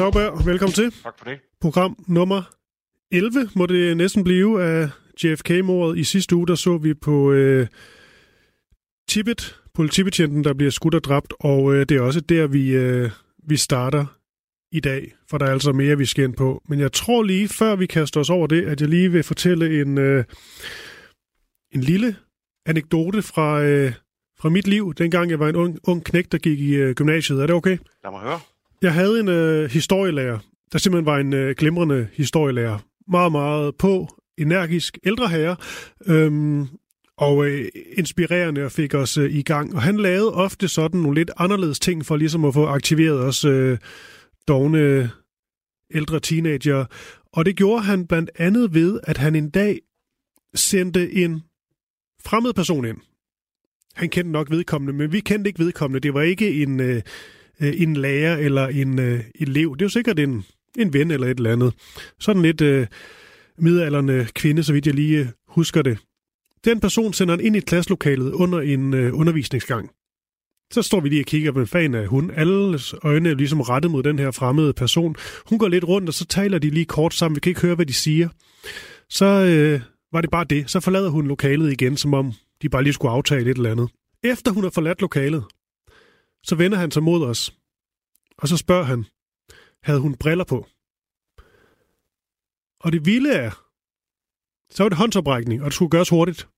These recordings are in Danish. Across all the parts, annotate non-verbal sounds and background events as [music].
Sauberg, velkommen til. Tak for det. Program nummer 11 må det næsten blive af JFK-mordet. I sidste uge der så vi på øh, Tibet, politibetjenten, der bliver skudt og dræbt, og øh, det er også der, vi, øh, vi starter i dag, for der er altså mere, vi skal ind på. Men jeg tror lige, før vi kaster os over det, at jeg lige vil fortælle en, øh, en lille anekdote fra, øh, fra mit liv, dengang jeg var en ung, ung knæk, der gik i øh, gymnasiet. Er det okay? Lad mig høre. Jeg havde en øh, historielærer, der simpelthen var en øh, glimrende historielærer. Meget, meget på, energisk ældre herre, øhm, og øh, inspirerende og fik os øh, i gang. Og han lavede ofte sådan nogle lidt anderledes ting for ligesom at få aktiveret os øh, dogne ældre teenager. Og det gjorde han blandt andet ved, at han en dag sendte en fremmed person ind. Han kendte nok vedkommende, men vi kendte ikke vedkommende. Det var ikke en... Øh, øh, en lærer eller en øh, elev. Det er jo sikkert en, en ven eller et eller andet. Sådan lidt øh, midalderne kvinde, så vidt jeg lige øh, husker det. Den person sender han ind i klasselokalet under en øh, undervisningsgang. Så står vi lige og kigger på fan af hun. Alles øjne er ligesom rettet mod den her fremmede person. Hun går lidt rundt, og så taler de lige kort sammen. Vi kan ikke høre, hvad de siger. Så øh, var det bare det. Så forlader hun lokalet igen, som om de bare lige skulle aftale et eller andet. Efter hun har forladt lokalet, så vender han sig mod os, og så spørger han, havde hun briller på? Og det vilde er, så var det håndsoprækning, og det skulle gøres hurtigt.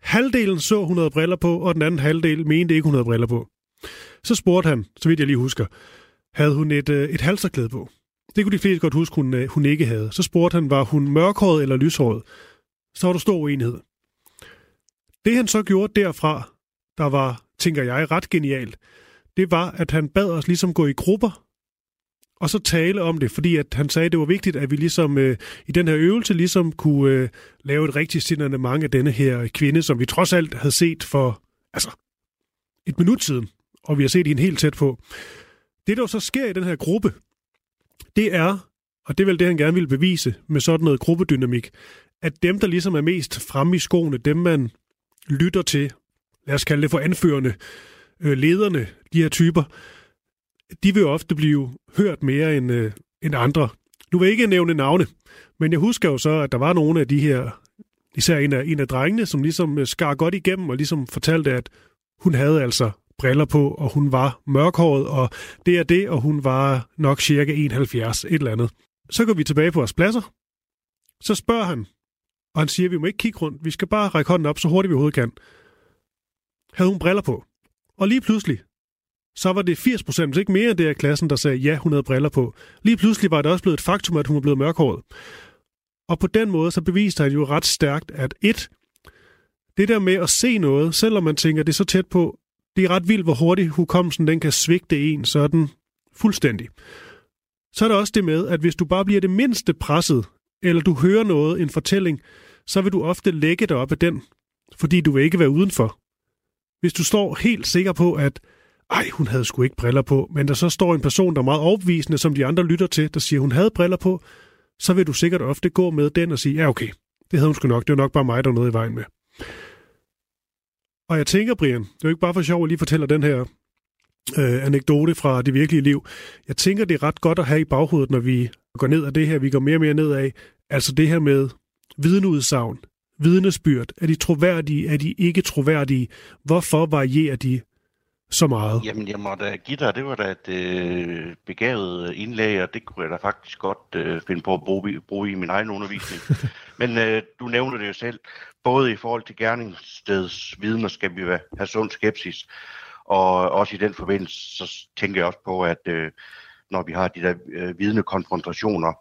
Halvdelen så, hun havde briller på, og den anden halvdel mente ikke, hun havde briller på. Så spurgte han, så vidt jeg lige husker, havde hun et, øh, et halserklæde på? Det kunne de fleste godt huske, hun, øh, hun ikke havde. Så spurgte han, var hun mørkhåret eller lyshåret? Så var der stor uenighed. Det han så gjorde derfra, der var tænker jeg, ret genialt, det var, at han bad os ligesom gå i grupper, og så tale om det, fordi at han sagde, at det var vigtigt, at vi ligesom øh, i den her øvelse ligesom kunne øh, lave et rigtigt signalement af denne her kvinde, som vi trods alt havde set for altså, et minut siden, og vi har set hende helt tæt på. Det, der så sker i den her gruppe, det er, og det er vel det, han gerne ville bevise med sådan noget gruppedynamik, at dem, der ligesom er mest fremme i skoene, dem man lytter til lad os kalde det for anførende, øh, lederne, de her typer, de vil ofte blive hørt mere end, øh, end andre. Nu vil jeg ikke nævne navne, men jeg husker jo så, at der var nogle af de her, især en af, en af drengene, som ligesom øh, skar godt igennem og ligesom fortalte, at hun havde altså briller på, og hun var mørkhåret, og det er det, og hun var nok cirka 71, et eller andet. Så går vi tilbage på vores pladser. Så spørger han, og han siger, at vi må ikke kigge rundt, vi skal bare række hånden op, så hurtigt vi overhovedet kan havde hun briller på. Og lige pludselig, så var det 80 procent, hvis ikke mere af det af klassen, der sagde, ja, hun havde briller på. Lige pludselig var det også blevet et faktum, at hun var blevet mørkhåret. Og på den måde, så beviste han jo ret stærkt, at et, det der med at se noget, selvom man tænker, det er så tæt på, det er ret vildt, hvor hurtigt hukommelsen den kan svigte en sådan fuldstændig. Så er der også det med, at hvis du bare bliver det mindste presset, eller du hører noget, en fortælling, så vil du ofte lægge dig op af den, fordi du vil ikke være udenfor. Hvis du står helt sikker på, at ej, hun havde sgu ikke briller på, men der så står en person, der er meget overbevisende, som de andre lytter til, der siger, hun havde briller på, så vil du sikkert ofte gå med den og sige, ja okay, det havde hun sgu nok, det var nok bare mig, der noget i vejen med. Og jeg tænker, Brian, det er jo ikke bare for sjov at lige fortælle den her øh, anekdote fra det virkelige liv. Jeg tænker, det er ret godt at have i baghovedet, når vi går ned af det her, vi går mere og mere ned af. Altså det her med vidneudsagn, vidnesbyrd? Er de troværdige? Er de ikke troværdige? Hvorfor varierer de så meget? Jamen, jeg må da give dig, det var da et øh, begavet indlæg, og det kunne jeg da faktisk godt øh, finde på at bruge, bruge i min egen undervisning. [laughs] Men øh, du nævner det jo selv, både i forhold til gerningssteds vidner skal vi have sund skepsis, og også i den forbindelse, så tænker jeg også på, at øh, når vi har de der øh, vidne konfrontationer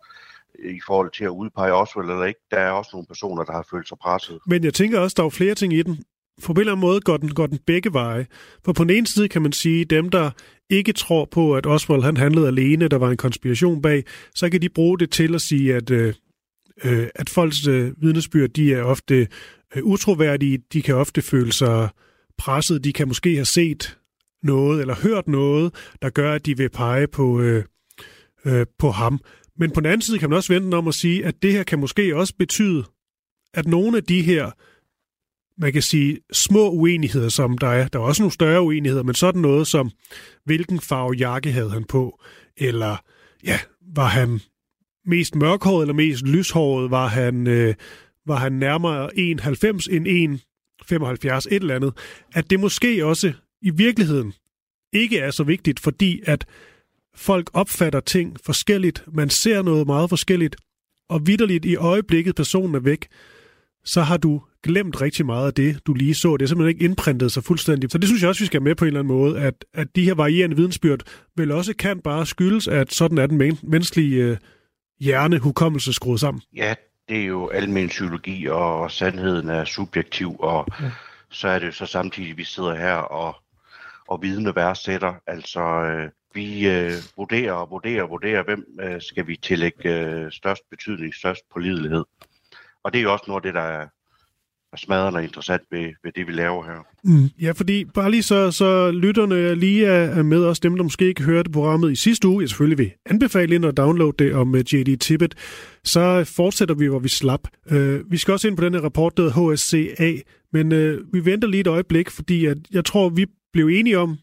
i forhold til at udpege Oswald eller ikke. Der er også nogle personer, der har følt sig presset. Men jeg tænker også, der er flere ting i den. På en eller anden måde går den, går den begge veje. For på den ene side kan man sige, dem der ikke tror på, at Oswald han handlede alene, der var en konspiration bag, så kan de bruge det til at sige, at, øh, øh at folks øh, vidnesbyrd, de er ofte øh, utroværdige, de kan ofte føle sig presset, de kan måske have set noget eller hørt noget, der gør, at de vil pege på, øh, øh, på ham. Men på den anden side kan man også vente om at sige, at det her kan måske også betyde, at nogle af de her, man kan sige, små uenigheder, som der er, der er også nogle større uenigheder, men sådan noget som, hvilken farve jakke havde han på, eller ja, var han mest mørkhåret eller mest lyshåret, var han, øh, var han nærmere 1,90 end 1,75, et eller andet, at det måske også i virkeligheden ikke er så vigtigt, fordi at folk opfatter ting forskelligt, man ser noget meget forskelligt, og vidderligt i øjeblikket personen er væk, så har du glemt rigtig meget af det, du lige så. Det er simpelthen ikke indprintet sig fuldstændig. Så det synes jeg også, vi skal have med på en eller anden måde, at, at de her varierende vidensbyrd vel også kan bare skyldes, at sådan er den men- menneskelige øh, hjernehukommelse skruet sammen. Ja, det er jo almen psykologi, og sandheden er subjektiv, og ja. så er det jo så samtidig, vi sidder her og, og vidne værdsætter. Altså, øh, vi øh, vurderer og vurderer og vurderer, hvem øh, skal vi tillægge øh, størst betydning, størst pålidelighed. Og det er jo også noget af det, der er, er smadrende interessant ved, ved det, vi laver her. Mm. Ja, fordi bare lige så, så lytterne lige er med os, dem der måske ikke hørte programmet i sidste uge, jeg selvfølgelig vil anbefale ind og downloade det om øh, J.D. Tippet, så fortsætter vi, hvor vi slap. Uh, vi skal også ind på den her rapport, der hedder HSCA, men uh, vi venter lige et øjeblik, fordi at jeg tror, vi blev enige om,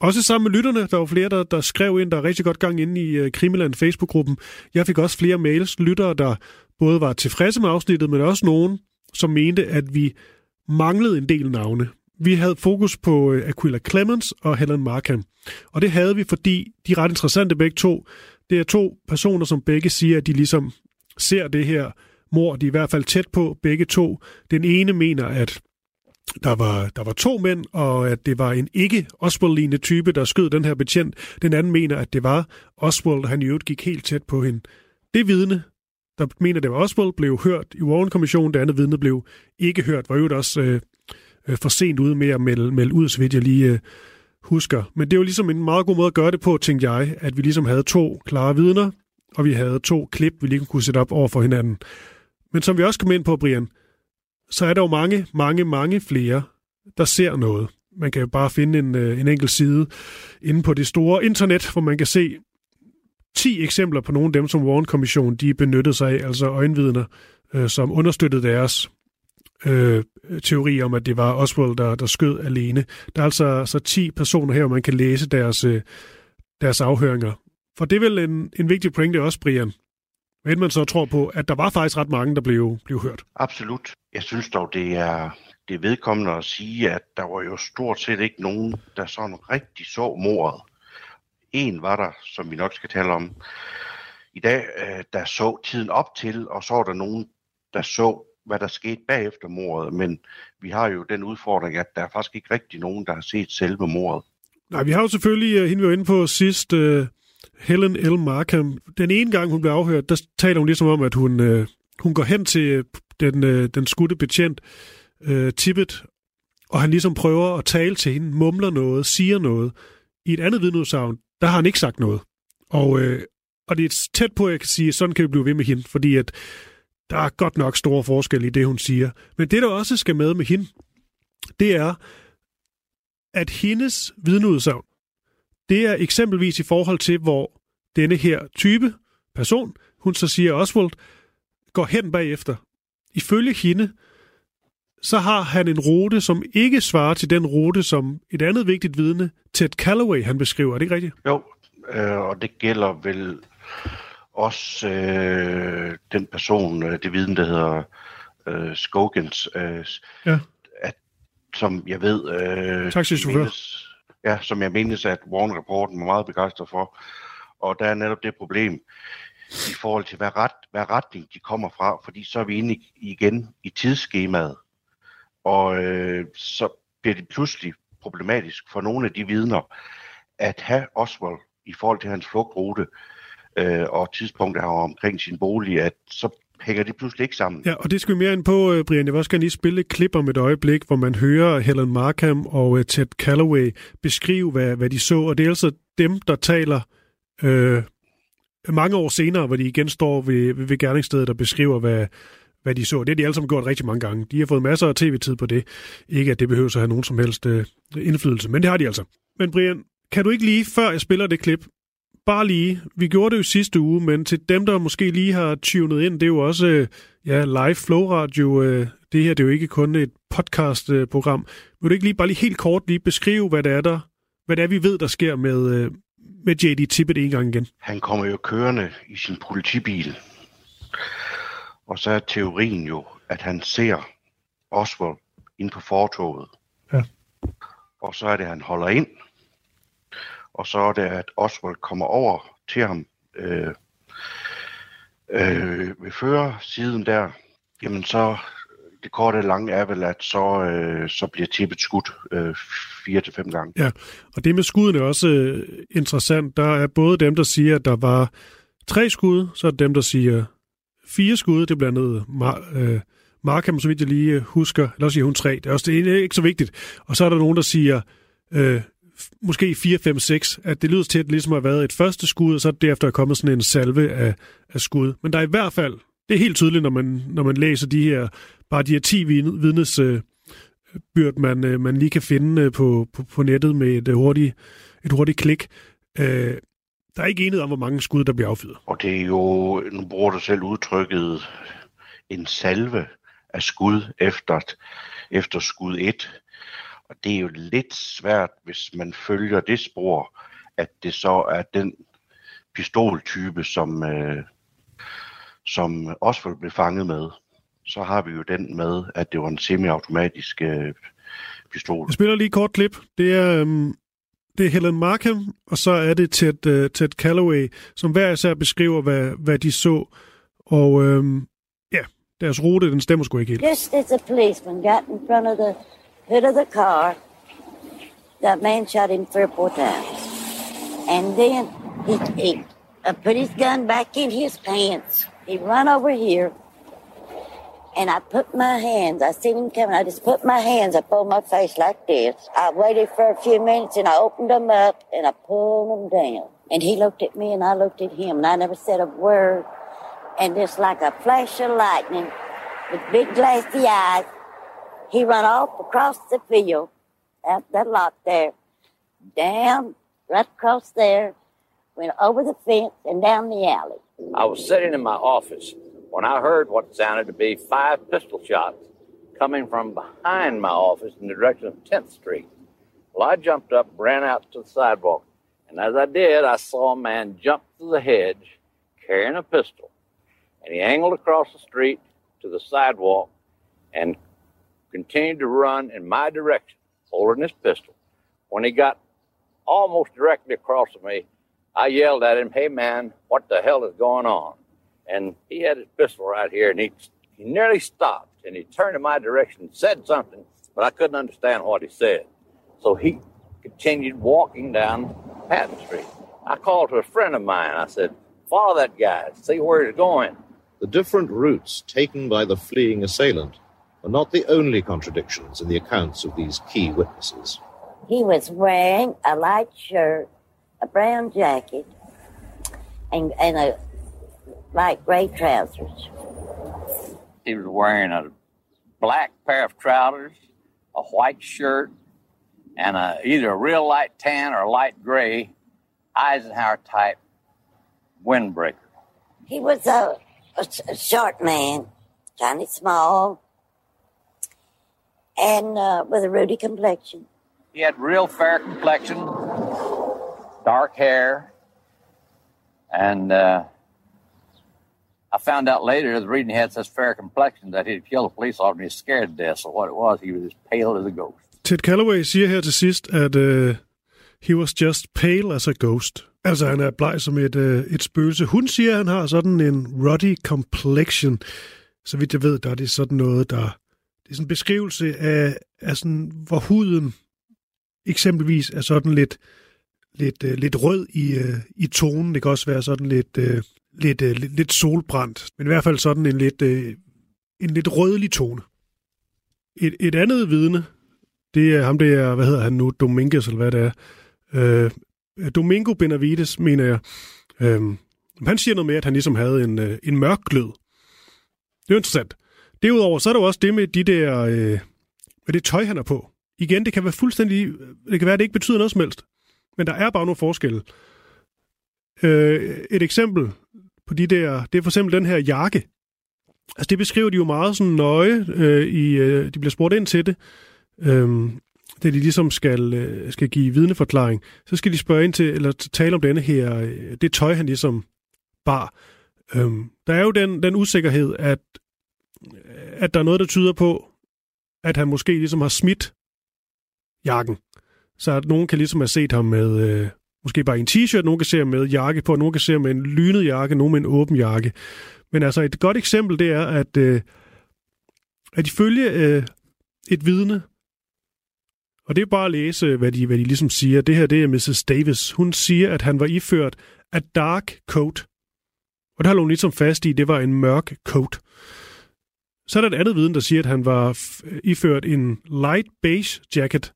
også sammen med lytterne, der var flere, der, der skrev ind, der er rigtig godt gang inde i uh, Krimiland Facebook-gruppen. Jeg fik også flere mails, lyttere, der både var tilfredse med afsnittet, men også nogen, som mente, at vi manglede en del navne. Vi havde fokus på uh, Aquila Clemens og Helen Markham. Og det havde vi, fordi de er ret interessante begge to. Det er to personer, som begge siger, at de ligesom ser det her mor. De er i hvert fald tæt på begge to. Den ene mener, at der var, der var to mænd, og at det var en ikke Oswald-lignende type, der skød den her betjent. Den anden mener, at det var Oswald, han i øvrigt gik helt tæt på hende. Det vidne, der mener, det var Oswald, blev hørt i Warren-kommissionen. Det andet vidne blev ikke hørt, var jo også øh, øh, for sent ude med at melde, melde ud, så vidt jeg lige øh, husker. Men det var ligesom en meget god måde at gøre det på, tænkte jeg, at vi ligesom havde to klare vidner, og vi havde to klip, vi lige kunne sætte op over for hinanden. Men som vi også kom ind på, Brian, så er der jo mange, mange, mange flere, der ser noget. Man kan jo bare finde en, øh, en enkelt side inde på det store internet, hvor man kan se 10 eksempler på nogle af dem, som Warren-kommissionen de benyttede sig af, altså øjenvidner, øh, som understøttede deres øh, teori om, at det var Oswald, der, der skød alene. Der er altså, altså så 10 personer her, hvor man kan læse deres, øh, deres afhøringer. For det er vel en, en vigtig pointe også, Brian, men man så tror på, at der var faktisk ret mange, der blev, blev hørt. Absolut. Jeg synes dog, det er, det er vedkommende at sige, at der var jo stort set ikke nogen, der sådan rigtig så mordet. En var der, som vi nok skal tale om i dag, øh, der så tiden op til, og så var der nogen, der så, hvad der skete bagefter mordet. Men vi har jo den udfordring, at der er faktisk ikke rigtig nogen, der har set selve mordet. Nej, vi har jo selvfølgelig, øh, hende vi var inde på sidst, uh, Helen L. Markham. Den ene gang, hun blev afhørt, der taler hun ligesom om, at hun, øh, hun går hen til øh, den, øh, den skudte betjent, øh, Tippet, og han ligesom prøver at tale til hende, mumler noget, siger noget. I et andet vidneudsagn, der har han ikke sagt noget. Og, øh, og det er tæt på, at jeg kan sige, at sådan kan vi blive ved med hende, fordi at der er godt nok store forskelle i det, hun siger. Men det, der også skal med med hende, det er, at hendes vidneudsagn, det er eksempelvis i forhold til, hvor denne her type person, hun så siger Oswald, går hen bagefter. Ifølge hende, så har han en rute, som ikke svarer til den rute, som et andet vigtigt vidne, Ted Calloway, han beskriver. Er det ikke rigtigt? Jo, øh, og det gælder vel også øh, den person, øh, det vidne, der hedder øh, Skogans, øh, ja. at, som jeg ved... Øh, Taxichauffør. Ja, som jeg mindes, at Warren-rapporten var meget begejstret for. Og der er netop det problem i forhold til, hvad, ret, hvad retning de kommer fra, fordi så er vi inde igen i tidsskemaet. Og øh, så bliver det pludselig problematisk for nogle af de vidner at have Oswald i forhold til hans flugtrute øh, og tidspunktet, her omkring sin bolig, at så hænger de pludselig ikke sammen. Ja, og det skal vi mere ind på, øh, Brian. Jeg vil også gerne lige spille et klip om et øjeblik, hvor man hører Helen Markham og øh, Ted Calloway beskrive, hvad, hvad de så. Og det er altså dem, der taler øh, mange år senere, hvor de igen står ved, ved, ved gerningsstedet og beskriver, hvad, hvad de så. Det har de alle sammen gjort rigtig mange gange. De har fået masser af tv-tid på det. Ikke at det behøver at have nogen som helst øh, indflydelse, men det har de altså. Men Brian, kan du ikke lige, før jeg spiller det klip, bare lige, vi gjorde det jo sidste uge, men til dem, der måske lige har tunet ind, det er jo også øh, ja, live flow radio. Øh, det her det er jo ikke kun et podcast-program. Vil du ikke lige bare lige helt kort lige beskrive, hvad det er, der, hvad det er, vi ved, der sker med, øh, med J.D. Tippett en gang igen? Han kommer jo kørende i sin politibil, og så er teorien jo, at han ser Oswald ind på fortoget. Ja. Og så er det, at han holder ind, og så er det, at Oswald kommer over til ham øh, øh, ved førersiden der, jamen så, det korte og lange er vel, at så, øh, så bliver tippet skudt øh, fire til fem gange. Ja, og det med skuddene er også øh, interessant. Der er både dem, der siger, at der var tre skud, så er dem, der siger fire skud. Det er blandt andet Mar- øh, Markham, så vidt jeg lige øh, husker. Eller også siger hun tre. Det er også det er ikke så vigtigt. Og så er der nogen, der siger øh, måske 4, 5, 6, at det lyder til, at det ligesom har været et første skud, og så derefter er kommet sådan en salve af, af skud. Men der er i hvert fald, det er helt tydeligt, når man, når man læser de her, bare de her 10 vidnes øh, byrd, man, øh, man lige kan finde øh, på, på, på nettet med et, øh, hurtigt, et hurtigt klik. Øh, der er ikke enighed om, hvor mange skud, der bliver affyret. Og det er jo, nu bruger du selv udtrykket, en salve af skud efter, efter skud 1. Og det er jo lidt svært, hvis man følger det spor, at det så er den pistoltype, som, øh, som Oswald blev fanget med. Så har vi jo den med, at det var en semiautomatisk øh, pistol. Jeg spiller lige et kort klip. Det er, øhm, det er Helen Markham, og så er det Ted, uh, Ted Calloway, som hver især beskriver, hvad, hvad de så. Og øhm, ja, deres rute, den stemmer sgu ikke helt. Just as the policeman got in front of the hood of the car, that man shot him three or four times. And then he, he uh, put his gun back in his pants. He run over here, and I put my hands, I seen him coming, I just put my hands up on my face like this. I waited for a few minutes, and I opened them up, and I pulled them down. And he looked at me, and I looked at him, and I never said a word. And just like a flash of lightning, with big glassy eyes, he run off across the field, out that lot there, down, right across there, went over the fence and down the alley. I was sitting in my office when I heard what sounded to be five pistol shots coming from behind my office in the direction of 10th Street. Well, I jumped up, ran out to the sidewalk, and as I did, I saw a man jump through the hedge carrying a pistol, and he angled across the street to the sidewalk and continued to run in my direction, holding his pistol. When he got almost directly across from me, I yelled at him, Hey man, what the hell is going on? And he had his pistol right here, and he, he nearly stopped and he turned in my direction and said something, but I couldn't understand what he said. So he continued walking down Patton Street. I called to a friend of mine. I said, Follow that guy, see where he's going. The different routes taken by the fleeing assailant are not the only contradictions in the accounts of these key witnesses. He was wearing a light shirt, a brown jacket, and, and a light gray trousers. He was wearing a black pair of trousers, a white shirt, and a, either a real light tan or a light gray Eisenhower type windbreaker. He was a, a, a short man, kind of small, and uh, with a ruddy complexion. He had real fair complexion, dark hair, and uh, I found out later, the reason he had such fair complexion, that he'd killed a police officer and he scared to death. So what it was, he was as pale as a ghost. Ted Calloway siger her til sidst, at uh, he was just pale as a ghost. Altså, han er bleg som et, uh, et spøgelse. Hun siger, at han har sådan en ruddy complexion. Så vidt jeg ved, der er det sådan noget, der... Det er sådan en beskrivelse af, af sådan, hvor huden eksempelvis er sådan lidt lidt, øh, lidt rød i, øh, i tonen. Det kan også være sådan lidt, øh, lidt, øh, lidt, lidt solbrændt, men i hvert fald sådan en lidt, øh, en lidt rødlig tone. Et, et andet vidne, det er ham, det er, hvad hedder han nu, Dominguez, eller hvad det er. Øh, Domingo Benavides, mener jeg. Øh, han siger noget med, at han ligesom havde en, øh, en mørk glød. Det er interessant. Derudover, så er der jo også det med de der, øh, med det tøj, han er på. Igen, det kan være fuldstændig, det kan være, at det ikke betyder noget som helst. Men der er bare nogle forskelle. Øh, et eksempel på de der, det er for eksempel den her jakke. Altså det beskriver de jo meget sådan nøje, øh, i, øh, de bliver spurgt ind til det. Øh, det de ligesom skal, øh, skal give vidneforklaring, så skal de spørge ind til, eller tale om denne her, øh, det tøj, han ligesom bar. Øhm, der er jo den, den usikkerhed, at, at der er noget, der tyder på, at han måske ligesom har smidt jakken. Så at nogen kan ligesom have set ham med, øh, måske bare en t-shirt, nogen kan se ham med jakke på, nogen kan se ham med en lynet jakke, nogen med en åben jakke. Men altså et godt eksempel, det er, at, øh, at ifølge øh, et vidne, og det er bare at læse, hvad de, hvad de ligesom siger. Det her, det er Mrs. Davis. Hun siger, at han var iført a dark coat. Og det har hun ligesom fast i, det var en mørk coat. Så er der et andet viden, der siger, at han var iført en light beige jacket.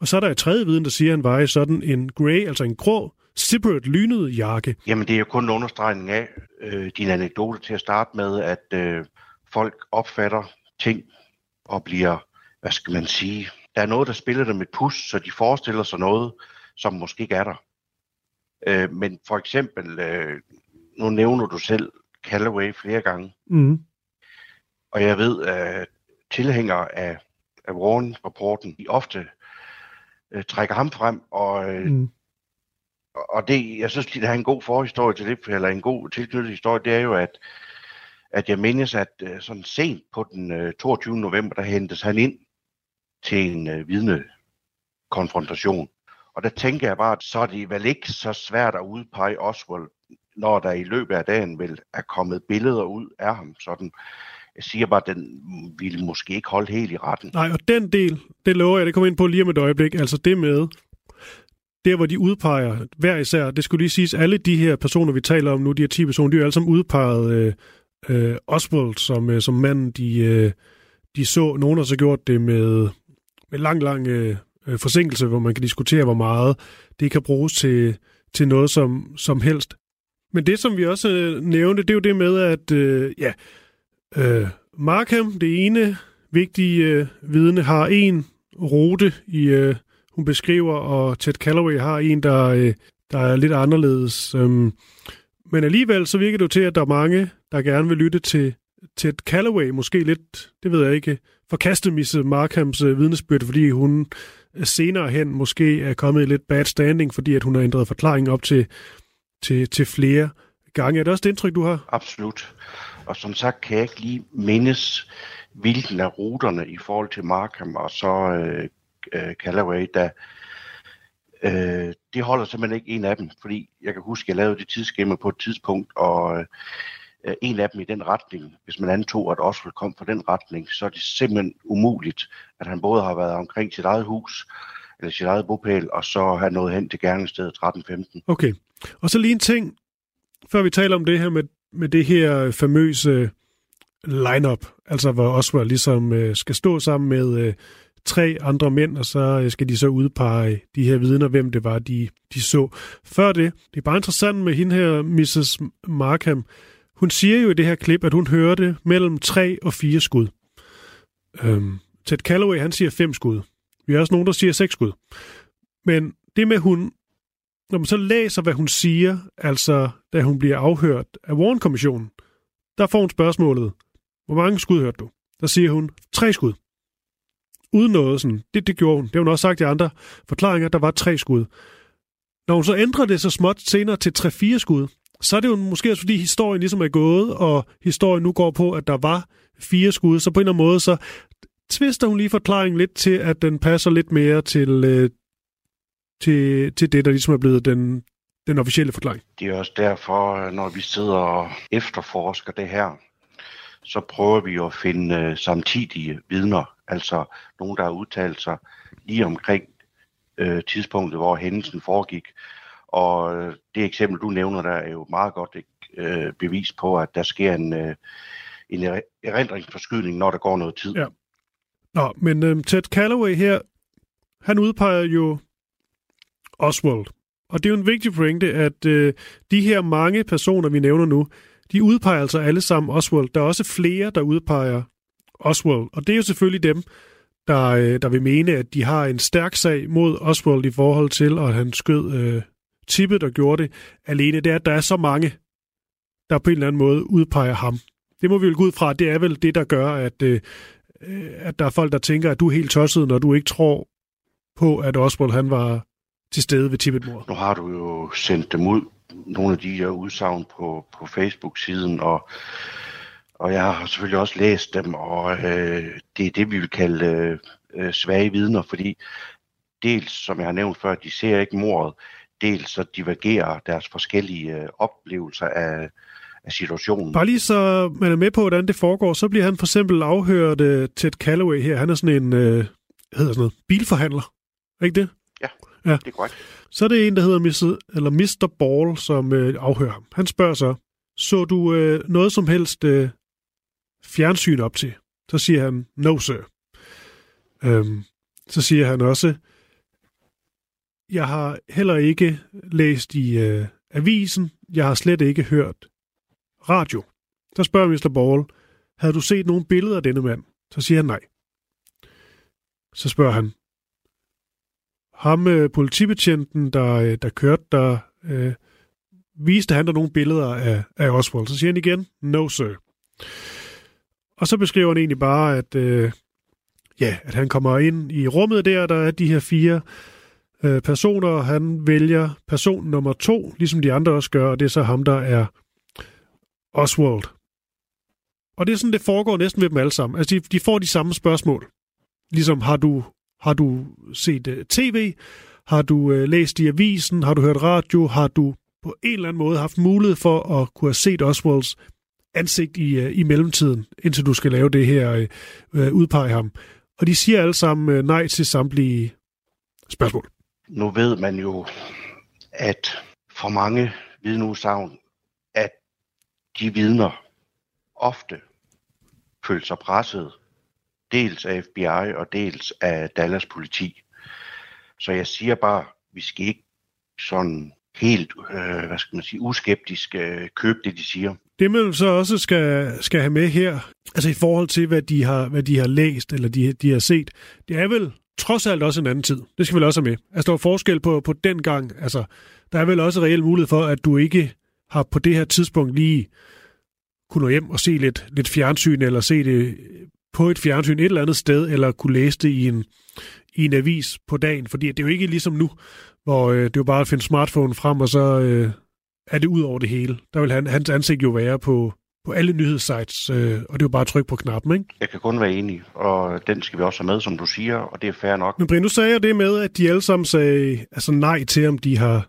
Og så er der et tredje viden, der siger, at han var i sådan en grey, altså en grå, separate lynet jakke. Jamen, det er jo kun en understregning af øh, din anekdote til at starte med, at øh, folk opfatter ting og bliver, hvad skal man sige, der er noget, der spiller dem et pus, så de forestiller sig noget, som måske ikke er der. Øh, men for eksempel, øh, nu nævner du selv Callaway flere gange. Mm. Og jeg ved, at tilhængere af, af Warren-rapporten, de ofte øh, trækker ham frem, og, øh, mm. og det, jeg synes, det er en god forhistorie til det, eller en god tilknyttet historie, det er jo, at, at jeg mindes, at øh, sådan sent på den øh, 22. november, der hentes han ind til en øh, vidne konfrontation. Og der tænker jeg bare, at så er det vel ikke så svært at udpege Oswald, når der i løbet af dagen vel er kommet billeder ud af ham. Sådan, jeg siger bare, at den ville måske ikke holde helt i retten. Nej, og den del, det lover jeg, det kommer ind på lige om et øjeblik. Altså det med, der hvor de udpeger hver især, det skulle lige siges, alle de her personer, vi taler om nu, de her 10 personer, de er jo alle sammen udpeget øh, øh, Oswald som, øh, som manden, de, øh, de så. Nogen har så gjort det med, med lang, lang øh, øh, forsinkelse, hvor man kan diskutere, hvor meget det kan bruges til, til noget som, som helst. Men det, som vi også øh, nævnte, det er jo det med, at øh, ja, øh, Markham, det ene vigtige øh, vidne, har en rute, i, øh, hun beskriver, og Ted Calloway har en, der, øh, der er lidt anderledes. Øhm, men alligevel så virker det jo til, at der er mange, der gerne vil lytte til Ted Calloway, måske lidt, det ved jeg ikke, forkastet Misse Markhams øh, vidnesbyrd, fordi hun øh, senere hen måske er kommet i lidt bad standing, fordi at hun har ændret forklaringen op til, til, til flere gange. Er det også det indtryk, du har? Absolut. Og som sagt kan jeg ikke lige mindes, hvilken af ruterne i forhold til Markham og så øh, øh, Callaway, der øh, det holder simpelthen ikke en af dem, fordi jeg kan huske, at jeg lavede det tidsskema på et tidspunkt, og øh, øh, en af dem i den retning, hvis man antog, at Oswald kom fra den retning, så er det simpelthen umuligt, at han både har været omkring sit eget hus, eller sit eget bopæl, og så har nået hen til gerningsstedet 13-15. Okay. Og så lige en ting, før vi taler om det her med, med det her famøse lineup, altså hvor Oswald ligesom øh, skal stå sammen med øh, tre andre mænd, og så øh, skal de så udpege de her vidner, hvem det var, de, de så. Før det, det er bare interessant med hende her, Mrs. Markham. Hun siger jo i det her klip, at hun hørte mellem tre og fire skud. Øhm, Ted Calloway, han siger fem skud. Vi har også nogen, der siger seks skud. Men det med, hun når man så læser, hvad hun siger, altså da hun bliver afhørt af Warren-kommissionen, der får hun spørgsmålet, hvor mange skud hørte du? Der siger hun, tre skud. Uden noget sådan. Det, det gjorde hun. Det har hun også sagt i andre forklaringer, der var tre skud. Når hun så ændrer det så småt senere til tre-fire skud, så er det jo måske også fordi historien ligesom er gået, og historien nu går på, at der var fire skud, så på en eller anden måde, så tvister hun lige forklaringen lidt til, at den passer lidt mere til, øh, til, til det, der ligesom er blevet den, den officielle forklaring. Det er også derfor, når vi sidder og efterforsker det her, så prøver vi at finde uh, samtidige vidner, altså nogen, der har udtalt sig lige omkring uh, tidspunktet, hvor hændelsen foregik. Og øh, det eksempel, du nævner der, er jo meget godt et øh, bevis på, at der sker en, øh, en erindringsforskydning, når der går noget tid. Ja. Nå, men øh, Ted Calloway her, han udpeger jo Oswald. Og det er jo en vigtig pointe, at øh, de her mange personer, vi nævner nu, de udpeger altså alle sammen Oswald. Der er også flere, der udpeger Oswald. Og det er jo selvfølgelig dem, der, øh, der vil mene, at de har en stærk sag mod Oswald i forhold til, at han skød øh, tippet og gjorde det alene. Det er, at der er så mange, der på en eller anden måde udpeger ham. Det må vi vel gå ud fra. Det er vel det, der gør, at, øh, at der er folk, der tænker, at du er helt tosset, når du ikke tror på, at Oswald han var til stede ved Tibet-mord. Nu har du jo sendt dem ud, nogle af de her udsagn på, på Facebook-siden, og, og jeg har selvfølgelig også læst dem, og øh, det er det, vi vil kalde øh, øh, svage vidner, fordi dels, som jeg har nævnt før, de ser ikke mordet, dels så divergerer deres forskellige øh, oplevelser af, af situationen. Bare lige så man er med på, hvordan det foregår, så bliver han for eksempel afhørt uh, Ted Calloway her. Han er sådan en, uh, hedder sådan noget, bilforhandler. Er ikke det? Ja, ja, det er korrekt. Så er det en, der hedder Mr. Eller Mr. Ball, som uh, afhører ham. Han spørger så, så du uh, noget som helst uh, fjernsyn op til? Så siger han, no sir. Um, så siger han også, jeg har heller ikke læst i uh, avisen, jeg har slet ikke hørt radio. Så spørger Mr. Ball, havde du set nogle billeder af denne mand? Så siger han nej. Så spørger han, ham øh, politibetjenten, der, øh, der kørte der, øh, viste han der nogle billeder af, af Oswald. Så siger han igen, no sir. Og så beskriver han egentlig bare, at, øh, ja, at han kommer ind i rummet der, der er de her fire øh, personer, han vælger person nummer to, ligesom de andre også gør, og det er så ham, der er Oswald. Og det er sådan, det foregår næsten ved dem alle sammen. Altså, de, de får de samme spørgsmål. Ligesom, har du, har du set øh, uh, tv? Har du uh, læst i avisen? Har du hørt radio? Har du på en eller anden måde haft mulighed for at kunne have set Oswalds ansigt i, uh, i mellemtiden, indtil du skal lave det her uh, udpege ham? Og de siger alle sammen uh, nej til samtlige spørgsmål. Nu ved man jo, at for mange vidneudsagn de vidner ofte føler sig presset, dels af FBI og dels af Dallas politi. Så jeg siger bare, vi skal ikke sådan helt, øh, hvad skal man sige, uskeptisk øh, købe det, de siger. Det man så også skal, skal have med her, altså i forhold til, hvad de har, hvad de har læst, eller de, de har set, det er vel trods alt også en anden tid. Det skal vi også have med. Altså der er forskel på, på den gang. Altså, der er vel også reelt mulighed for, at du ikke har på det her tidspunkt lige kunne nå hjem og se lidt, lidt fjernsyn, eller se det på et fjernsyn et eller andet sted, eller kunne læse det i en, i en avis på dagen. Fordi det er jo ikke ligesom nu, hvor øh, det er jo bare at finde smartphone frem, og så øh, er det ud over det hele. Der vil han, hans ansigt jo være på, på alle nyhedssites, øh, og det er jo bare at trykke på knappen, ikke? Jeg kan kun være enig, og den skal vi også have med, som du siger, og det er fair nok. Men Brind, nu sagde jeg det med, at de alle sammen sagde altså nej til, om de har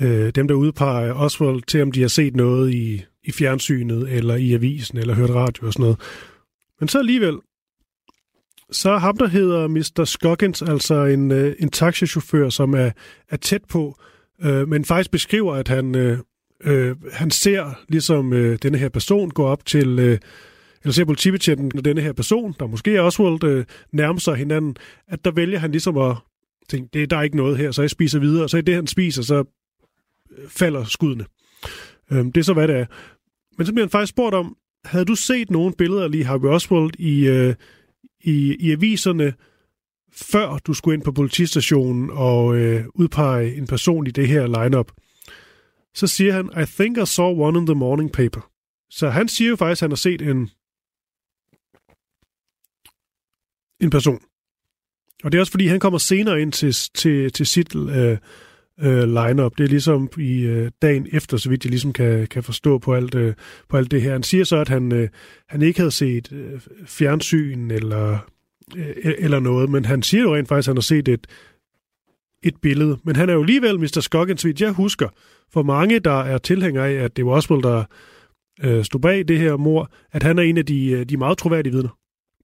øh, dem, der udpeger Oswald, til om de har set noget i, i fjernsynet, eller i avisen, eller hørt radio og sådan noget. Men så alligevel, så er ham, der hedder Mr. Scoggins, altså en, øh, en taxichauffør, som er, er tæt på, øh, men faktisk beskriver, at han, øh, øh, han ser ligesom øh, denne her person gå op til, øh, eller ser politibetjenten og denne her person, der måske er Oswald, øh, nærmer sig hinanden, at der vælger han ligesom at tænke, det, der er ikke noget her, så jeg spiser videre, og så i det, han spiser, så øh, falder skuddene. Øh, det er så, hvad det er. Men så bliver han faktisk spurgt om, havde du set nogle billeder af Lee Harvey Oswald i, øh, i, i aviserne, før du skulle ind på politistationen og øh, udpege en person i det her lineup? Så siger han, I think I saw one in the morning paper. Så han siger jo faktisk, at han har set en, en person. Og det er også fordi, han kommer senere ind til, til, til sit øh, øh, lineup. Det er ligesom i øh, dagen efter, så vidt jeg ligesom kan, kan forstå på alt, øh, på alt det her. Han siger så, at han, øh, han ikke havde set øh, fjernsyn eller, øh, e-, eller noget, men han siger jo rent faktisk, at han har set et, et billede. Men han er jo alligevel Mr. Scoggins, vidt jeg husker, for mange, der er tilhængere af, at det var Oswald, der øh, stod bag det her mor, at han er en af de, øh, de meget troværdige vidner.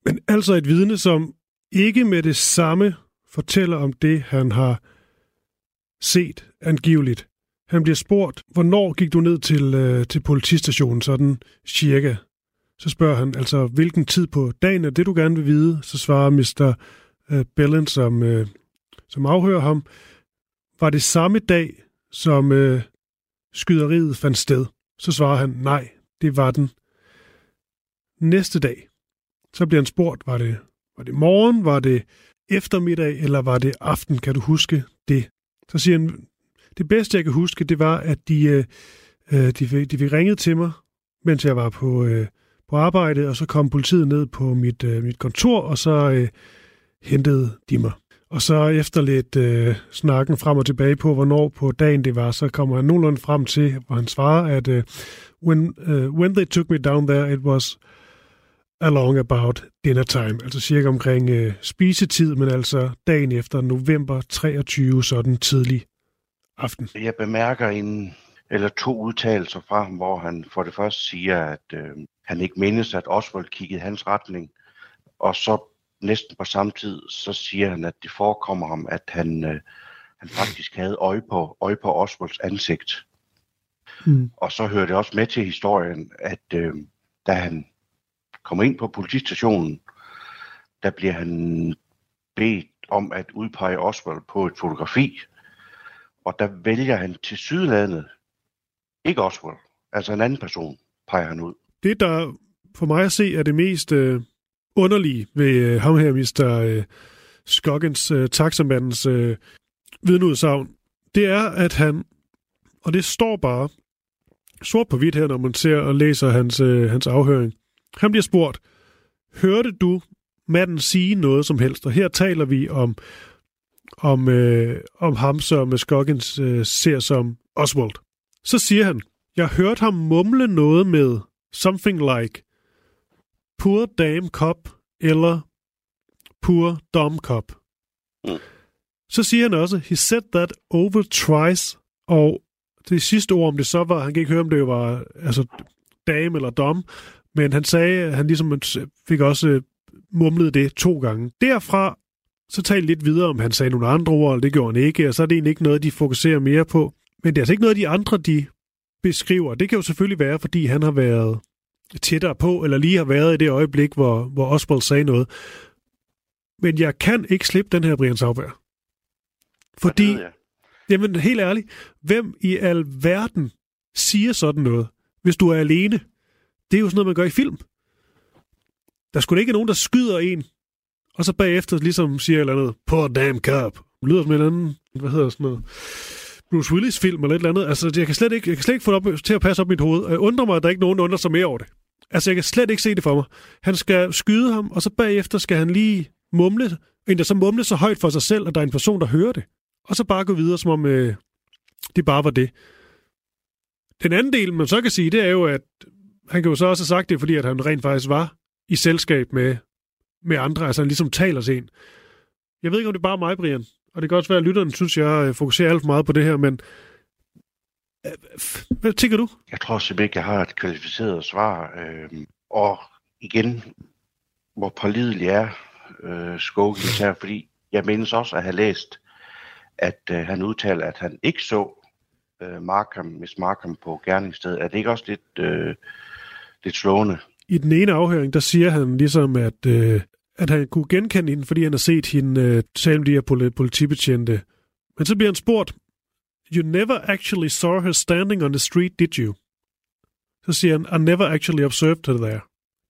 Men altså et vidne, som ikke med det samme fortæller om det, han har set angiveligt. Han bliver spurgt, hvornår gik du ned til, øh, til politistationen, sådan cirka. Så spørger han, altså, hvilken tid på dagen er det, du gerne vil vide? Så svarer Mr. Øh, Bellen, som, øh, som afhører ham, var det samme dag, som øh, skyderiet fandt sted? Så svarer han, nej, det var den næste dag. Så bliver han spurgt, var det, var det morgen, var det eftermiddag, eller var det aften? Kan du huske det? Så siger han, det bedste, jeg kan huske, det var, at de, øh, øh de, de, fik ringede til mig, mens jeg var på, øh, på arbejde, og så kom politiet ned på mit, øh, mit kontor, og så øh, hentede de mig. Og så efter lidt øh, snakken frem og tilbage på, hvornår på dagen det var, så kommer han nogenlunde frem til, hvor han svarer, at øh, when, uh, when they took me down there, it was along about dinner time, altså cirka omkring øh, spisetid, men altså dagen efter november 23, sådan tidlig aften. Jeg bemærker en eller to udtalelser fra ham, hvor han for det første siger, at øh, han ikke mindes, at Oswald kiggede hans retning, og så næsten på samme tid, så siger han, at det forekommer ham, at han, øh, han faktisk havde øje på, øje på Oswalds ansigt. Mm. Og så hører det også med til historien, at øh, da han kommer ind på politistationen, der bliver han bedt om at udpege Oswald på et fotografi, og der vælger han til sydlandet, ikke Oswald, altså en anden person, peger han ud. Det, der for mig at se er det mest øh, underlige ved øh, ham her, Mr. Øh, Skoggins, øh, taxamandens øh, vidneudsagn, det er, at han, og det står bare sort på hvidt her, når man ser og læser hans, øh, hans afhøring. Han bliver spurgt, hørte du manden sige noget som helst? Og her taler vi om, om, øh, om ham, som Skoggins øh, ser som Oswald. Så siger han, jeg hørte ham mumle noget med something like poor damn cop eller poor dumb cop. Mm. Så siger han også, he said that over twice, og det sidste ord om det så var, han kan ikke høre, om det var altså dame eller dom, men han sagde, han ligesom fik også øh, mumlet det to gange. Derfra så talte lidt videre, om han sagde nogle andre ord, eller det gjorde han ikke, og så er det egentlig ikke noget, de fokuserer mere på. Men det er altså ikke noget, de andre, de beskriver. Det kan jo selvfølgelig være, fordi han har været tættere på, eller lige har været i det øjeblik, hvor, hvor Oswald sagde noget. Men jeg kan ikke slippe den her Brian Sauber. Fordi, ja, jamen helt ærligt, hvem i al verden siger sådan noget, hvis du er alene? Det er jo sådan noget, man gør i film. Der skulle ikke nogen, der skyder en, og så bagefter ligesom siger et eller andet, poor damn cop. Det lyder som en anden, hvad hedder sådan noget, Bruce Willis-film eller et eller andet. Altså, jeg kan slet ikke, jeg kan slet ikke få det op, til at passe op mit hoved. Jeg undrer mig, at der ikke er nogen, der undrer sig mere over det. Altså, jeg kan slet ikke se det for mig. Han skal skyde ham, og så bagefter skal han lige mumle, endda så mumle så højt for sig selv, at der er en person, der hører det. Og så bare gå videre, som om øh, det bare var det. Den anden del, man så kan sige, det er jo, at han kan jo så også have sagt det, fordi at han rent faktisk var i selskab med, med andre. Altså han ligesom taler til en. Jeg ved ikke, om det er bare mig, Brian. Og det kan også være, at lytteren synes, jeg øh, fokuserer alt for meget på det her, men øh, hvad tænker du? Jeg tror simpelthen ikke, jeg har et kvalificeret svar. Øh, og igen, hvor pålidelig er øh, Skogis her, fordi jeg mindes også at have læst, at øh, han udtaler, at han ikke så øh, Markham, Miss Markham på gerningsstedet. Er det ikke også lidt, øh, lidt slående? I den ene afhøring, der siger han ligesom, at, øh, at han kunne genkende hende, fordi han har set hende øh, tale med de her politibetjente. Men så bliver han spurgt, You never actually saw her standing on the street, did you? Så siger han, I never actually observed her there.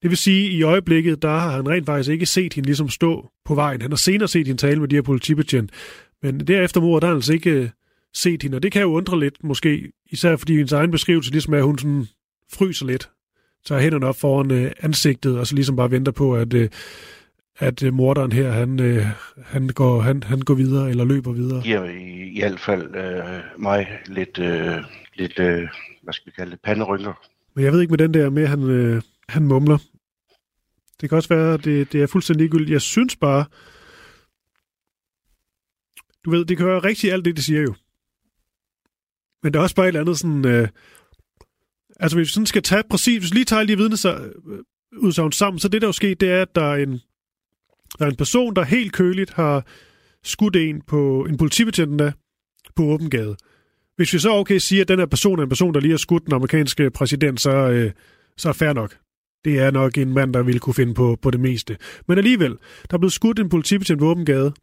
Det vil sige, at i øjeblikket, der har han rent faktisk ikke set hende ligesom stå på vejen. Han har senere set hende tale med de her politibetjente. Men derefter mordet, der har han altså ikke øh, set hende. Og det kan jo undre lidt, måske. Især fordi hendes egen beskrivelse ligesom er, at hun sådan fryser lidt. Tager hænderne op foran øh, ansigtet, og så ligesom bare venter på, at, øh, at øh, morderen her, han, øh, han, går, han, han går videre, eller løber videre. Giver i, i hvert fald øh, mig lidt, øh, lidt øh, hvad skal vi kalde det, panderynker. Men jeg ved ikke med den der med, at han, øh, han mumler. Det kan også være, at det, det er fuldstændig ligegyldigt. Jeg synes bare, du ved, det kan være rigtigt alt det, det siger jo. Men der er også bare et eller andet sådan... Øh, altså, hvis vi sådan skal tage præcis... Hvis vi lige tager alle de vidne så, udsagn sammen, så det, der er jo sket, det er, at der er en, der er en person, der helt køligt har skudt en på en politibetjent der, på åben gade. Hvis vi så okay siger, at den her person er en person, der lige har skudt den amerikanske præsident, så, øh, så er fair nok. Det er nok en mand, der ville kunne finde på, på det meste. Men alligevel, der er blevet skudt en politibetjent på åben gade.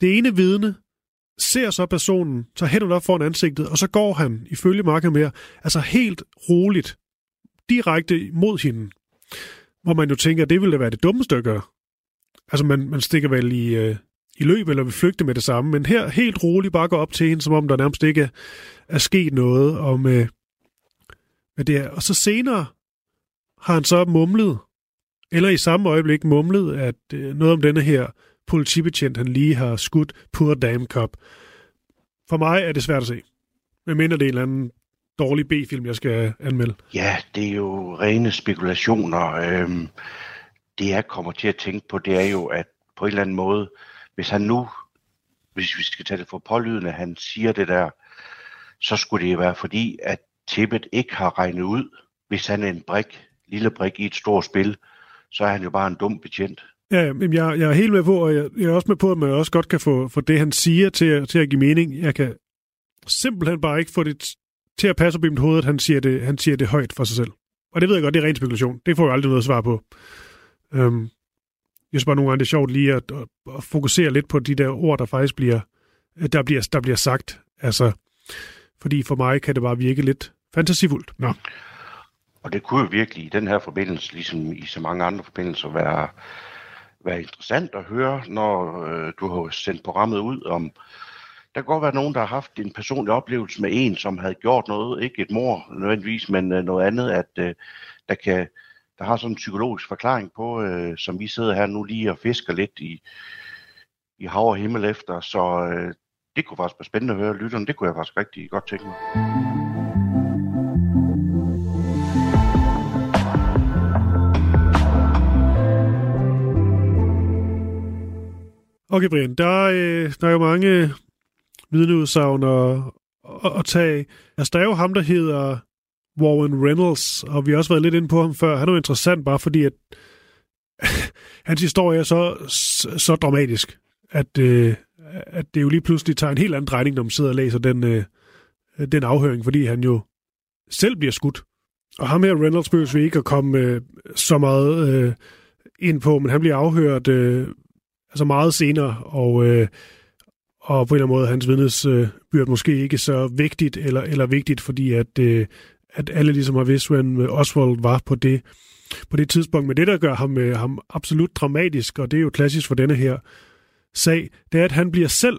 Det ene vidne ser så personen, tager hænderne op foran ansigtet, og så går han, ifølge Mark mere, altså helt roligt, direkte mod hende. Hvor man jo tænker, at det ville da være det dummeste at gøre. Altså, man, man stikker vel i, øh, i løb, eller vil flygte med det samme, men her helt roligt bare går op til hende, som om der nærmest ikke er, er sket noget om, øh, med, med det her. Og så senere har han så mumlet, eller i samme øjeblik mumlet, at øh, noget om denne her politibetjent, han lige har skudt Poor Damn Cop. For mig er det svært at se. Men mindre det er en eller anden dårlig B-film, jeg skal anmelde. Ja, det er jo rene spekulationer. Øhm, det jeg kommer til at tænke på, det er jo, at på en eller anden måde, hvis han nu, hvis vi skal tage det for pålydende, han siger det der, så skulle det være fordi, at Tippet ikke har regnet ud, hvis han er en brik, lille brik i et stort spil, så er han jo bare en dum betjent. Ja, jeg, jeg er helt med på, og jeg, jeg er også med på, at man også godt kan få, få det, han siger, til, til at give mening. Jeg kan simpelthen bare ikke få det til at passe op i mit hoved, at han siger, det, han siger det højt for sig selv. Og det ved jeg godt, det er ren spekulation. Det får jeg aldrig noget at svare på. Øhm, jeg synes bare nogle gange, det er sjovt lige at, at, at fokusere lidt på de der ord, der faktisk bliver, der bliver, der bliver sagt. Altså, fordi for mig kan det bare virke lidt fantasifuldt. Nå. Og det kunne jo virkelig i den her forbindelse, ligesom i så mange andre forbindelser, være, være interessant at høre, når øh, du har sendt programmet ud om, der kan godt være nogen, der har haft en personlig oplevelse med en, som havde gjort noget, ikke et mor nødvendigvis, men øh, noget andet, at øh, der kan der har sådan en psykologisk forklaring på, øh, som vi sidder her nu lige og fisker lidt i, i hav og himmel efter, så øh, det kunne faktisk være spændende at høre lytterne. Det kunne jeg faktisk rigtig godt tænke mig. Okay, Brian, der, øh, der er jo mange vidneudsagn at, at, tage. Altså, der er jo ham, der hedder Warren Reynolds, og vi har også været lidt inde på ham før. Han er jo interessant bare fordi, at [laughs] hans historie er så, så, så dramatisk, at, øh, at det jo lige pludselig tager en helt anden drejning, når man sidder og læser den, øh, den afhøring, fordi han jo selv bliver skudt. Og ham her, Reynolds, behøver vi ikke at komme øh, så meget øh, ind på, men han bliver afhørt øh, altså meget senere, og, øh, og på en eller anden måde hans vidnesbyrd øh, måske ikke så vigtigt, eller, eller vigtigt, fordi at, øh, at alle ligesom har vidst, hvem øh, Oswald var på det, på det tidspunkt. Men det, der gør ham, øh, ham absolut dramatisk, og det er jo klassisk for denne her sag, det er, at han bliver selv,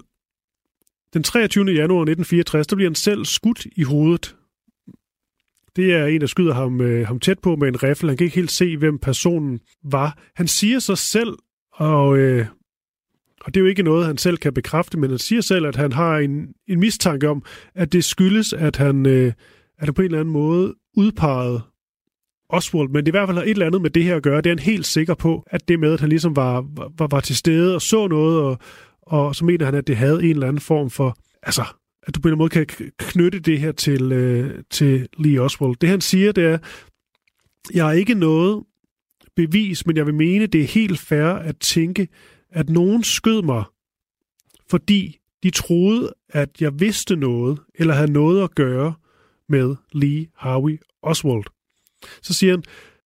den 23. januar 1964, der bliver han selv skudt i hovedet. Det er en, der skyder ham, øh, ham tæt på med en riffel. Han kan ikke helt se, hvem personen var. Han siger sig selv, og, øh, og det er jo ikke noget, han selv kan bekræfte, men han siger selv, at han har en, en mistanke om, at det skyldes, at han, øh, er det på en eller anden måde udpeget Oswald, men det i hvert fald har et eller andet med det her at gøre. Det er han helt sikker på, at det med, at han ligesom var, var, var til stede og så noget, og, og så mener han, at det havde en eller anden form for, altså, at du på en eller anden måde kan knytte det her til, øh, til Lee Oswald. Det han siger, det er, jeg har ikke noget bevis, men jeg vil mene, det er helt fair at tænke, at nogen skød mig, fordi de troede, at jeg vidste noget, eller havde noget at gøre med Lee Harvey Oswald. Så siger han,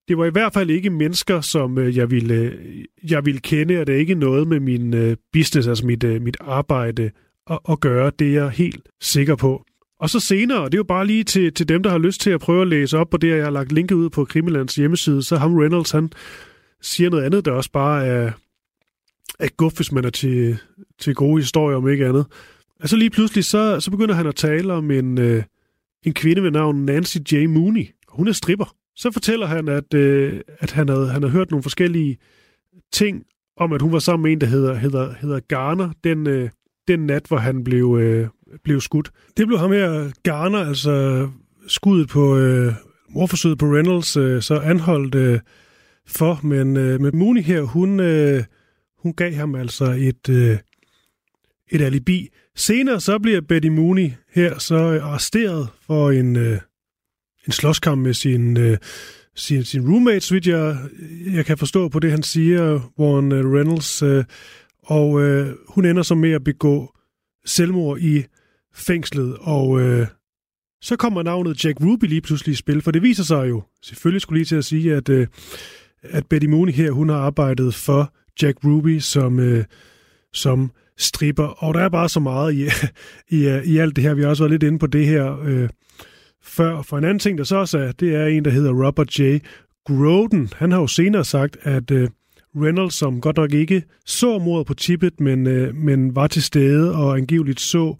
det var i hvert fald ikke mennesker, som øh, jeg, ville, øh, jeg ville kende, og det er ikke noget med min øh, business, altså mit, mit arbejde at, at gøre. Det er jeg helt sikker på. Og så senere, det er jo bare lige til, til dem, der har lyst til at prøve at læse op på det, jeg har lagt linket ud på Krimilands hjemmeside, så ham Reynolds, han siger noget andet, der også bare er, er guf, hvis man er til, til gode historier, om ikke andet. Altså lige pludselig, så, så begynder han at tale om en, øh, en kvinde ved navn Nancy J. Mooney. Hun er stripper. Så fortæller han, at, øh, at han, havde, han havde hørt nogle forskellige ting om, at hun var sammen med en, der hedder, hedder, hedder Garner, den, øh, den nat, hvor han blev, øh, blev skudt. Det blev ham her, Garner, altså skuddet på øh, morforsøget på Reynolds, øh, så anholdt øh, for, men øh, med Mooney her, hun, øh, hun gav ham altså et, øh, et alibi. Senere så bliver Betty Mooney her så øh, arresteret for en, øh, en slåskamp med sin, øh, sin, sin roommate, så vidt jeg, jeg kan forstå på det, han siger, Warren øh, Reynolds. Øh, og øh, hun ender så med at begå selvmord i fængslet, og øh, så kommer navnet Jack Ruby lige pludselig i spil, for det viser sig jo, selvfølgelig skulle lige til at sige, at, øh, at Betty Mooney her, hun har arbejdet for Jack Ruby som, øh, som stripper, og der er bare så meget i, [laughs] i, øh, i alt det her. Vi har også været lidt inde på det her øh, før. For en anden ting, der så også er, det er en, der hedder Robert J. Groden. Han har jo senere sagt, at øh, Reynolds, som godt nok ikke så mordet på Tippet, men, øh, men var til stede og angiveligt så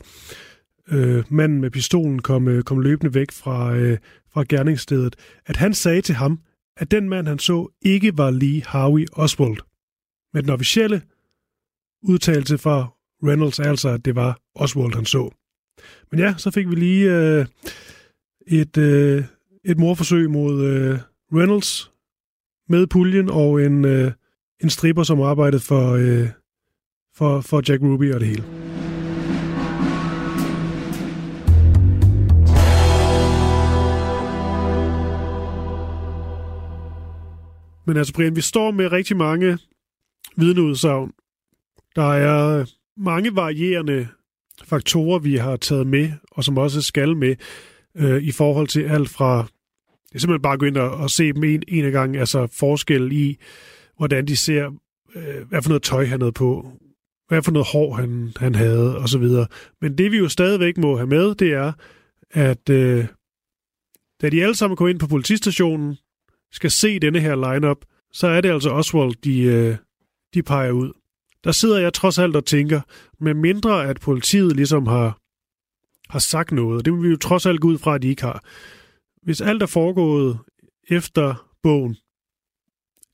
øh, manden med pistolen kom, øh, kom løbende væk fra, øh, fra gerningsstedet, at han sagde til ham, at den mand, han så, ikke var lige Harvey Oswald. Men den officielle udtalelse fra Reynolds er altså, at det var Oswald, han så. Men ja, så fik vi lige øh, et, øh, et morforsøg mod øh, Reynolds med puljen og en, øh, en stripper, som arbejdede for, øh, for, for Jack Ruby og det hele. Men altså, Brian, vi står med rigtig mange vidneudsagn. Der er øh, mange varierende faktorer, vi har taget med, og som også skal med, øh, i forhold til alt fra... Det er simpelthen bare at gå ind og, og se dem en, en af gangen, altså forskel i, hvordan de ser, øh, hvad for noget tøj han havde på, hvad for noget hår han, han havde, og så videre. Men det vi jo stadigvæk må have med, det er, at øh, da de alle sammen går ind på politistationen, skal se denne her lineup, så er det altså Oswald, de, øh, de peger ud. Der sidder jeg trods alt og tænker, med mindre at politiet ligesom har, har sagt noget, og det vil vi jo trods alt gå ud fra, at de ikke har. Hvis alt er foregået efter bogen,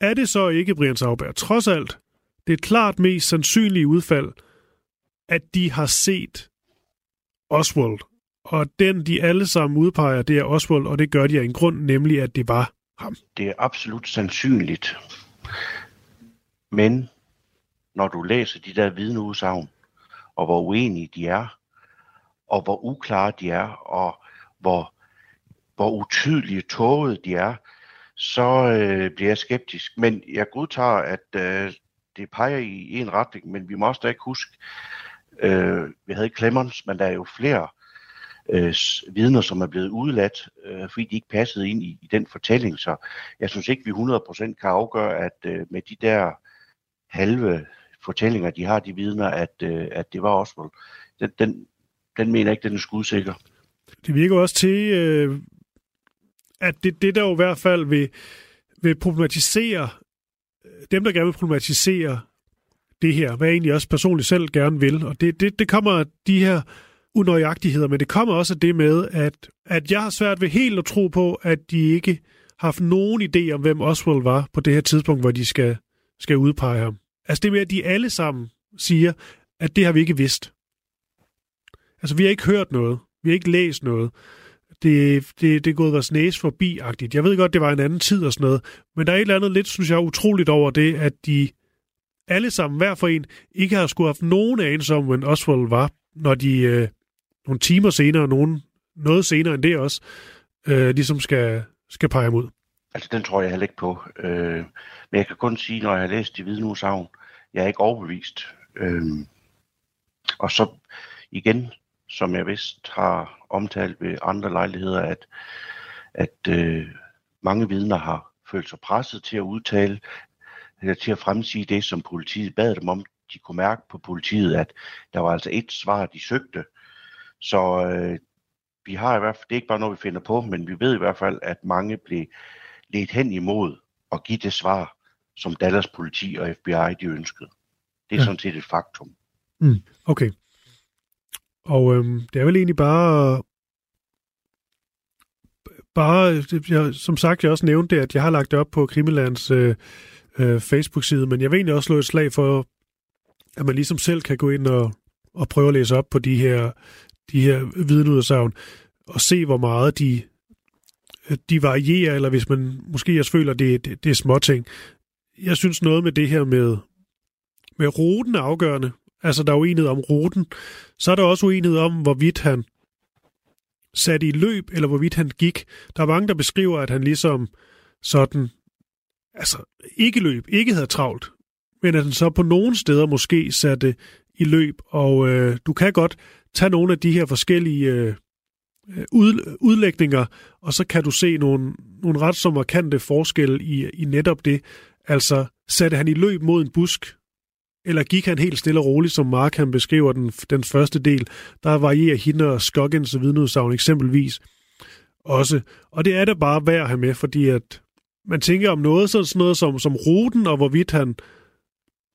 er det så ikke, Brian Sauberg, trods alt, det er klart mest sandsynlige udfald, at de har set Oswald. Og den, de alle sammen udpeger, det er Oswald, og det gør de af en grund, nemlig at det var ham. Det er absolut sandsynligt. Men når du læser de der vidneudsagn, og hvor uenige de er, og hvor uklare de er, og hvor, hvor utydelige tåget de er, så øh, bliver jeg skeptisk. Men jeg godtager, at øh, det peger i en retning, men vi må også da ikke huske, øh, vi havde Clemens, men der er jo flere øh, vidner, som er blevet udladt, øh, fordi de ikke passede ind i, i den fortælling. Så jeg synes ikke, vi 100% kan afgøre, at øh, med de der halve fortællinger, de har, de vidner, at, øh, at det var Oswald. Den, den, den mener ikke, ikke, den er skudsikker. Det virker også til, øh, at det, det der jo i hvert fald vil, vil problematisere, øh, dem der gerne vil problematisere det her, hvad jeg egentlig også personligt selv gerne vil, og det, det, det kommer de her unøjagtigheder, men det kommer også det med, at, at jeg har svært ved helt at tro på, at de ikke har haft nogen idé om, hvem Oswald var på det her tidspunkt, hvor de skal, skal udpege ham. Altså det med, at de alle sammen siger, at det har vi ikke vidst. Altså vi har ikke hørt noget. Vi har ikke læst noget. Det, det, det er gået vores næse forbi-agtigt. Jeg ved godt, det var en anden tid og sådan noget, men der er et eller andet lidt, synes jeg, utroligt over det, at de alle sammen, hver for en, ikke har skulle have haft nogen anelse om, hvem Oswald var, når de øh, nogle timer senere, nogen, noget senere end det også, øh, ligesom skal, skal pege ud. Altså, den tror jeg heller ikke på. Øh, men jeg kan kun sige, når jeg har læst de vidneudsagn, jeg er ikke overbevist. Øh, og så igen, som jeg vist har omtalt ved andre lejligheder, at, at øh, mange vidner har følt sig presset til at udtale, eller til at fremsige det, som politiet bad dem om. De kunne mærke på politiet, at der var altså et svar, de søgte. Så øh, vi har i hvert fald, det er ikke bare noget, vi finder på, men vi ved i hvert fald, at mange blev ledt hen imod at give det svar, som Dallas politi og FBI de ønskede. Det er ja. sådan set et faktum. Mm, okay. Og øhm, det er vel egentlig bare... Bare, jeg, som sagt, jeg også nævnte det, at jeg har lagt det op på Krimilands øh, øh, Facebook-side, men jeg vil egentlig også slå et slag for, at man ligesom selv kan gå ind og, og prøve at læse op på de her, de her vidneudsagn, og se, hvor meget de, Øh, de varierer, eller hvis man måske også føler, det, det, det er småting. Jeg synes noget med det her med, med ruten er afgørende. Altså, der er uenighed om ruten. Så er der også uenighed om, hvorvidt han satte i løb, eller hvorvidt han gik. Der er mange, der beskriver, at han ligesom sådan, altså ikke løb, ikke havde travlt, men at han så på nogle steder måske satte i løb, og øh, du kan godt tage nogle af de her forskellige øh, Øh, ud, udlægninger, og så kan du se nogle, nogle ret så markante forskelle i, i netop det. Altså, satte han i løb mod en busk, eller gik han helt stille og roligt, som Mark han beskriver den, den første del. Der varierer hende og Skoggins vidneudsagn eksempelvis også. Og det er det bare værd at have med, fordi at man tænker om noget, sådan noget som, som ruten, og hvorvidt han,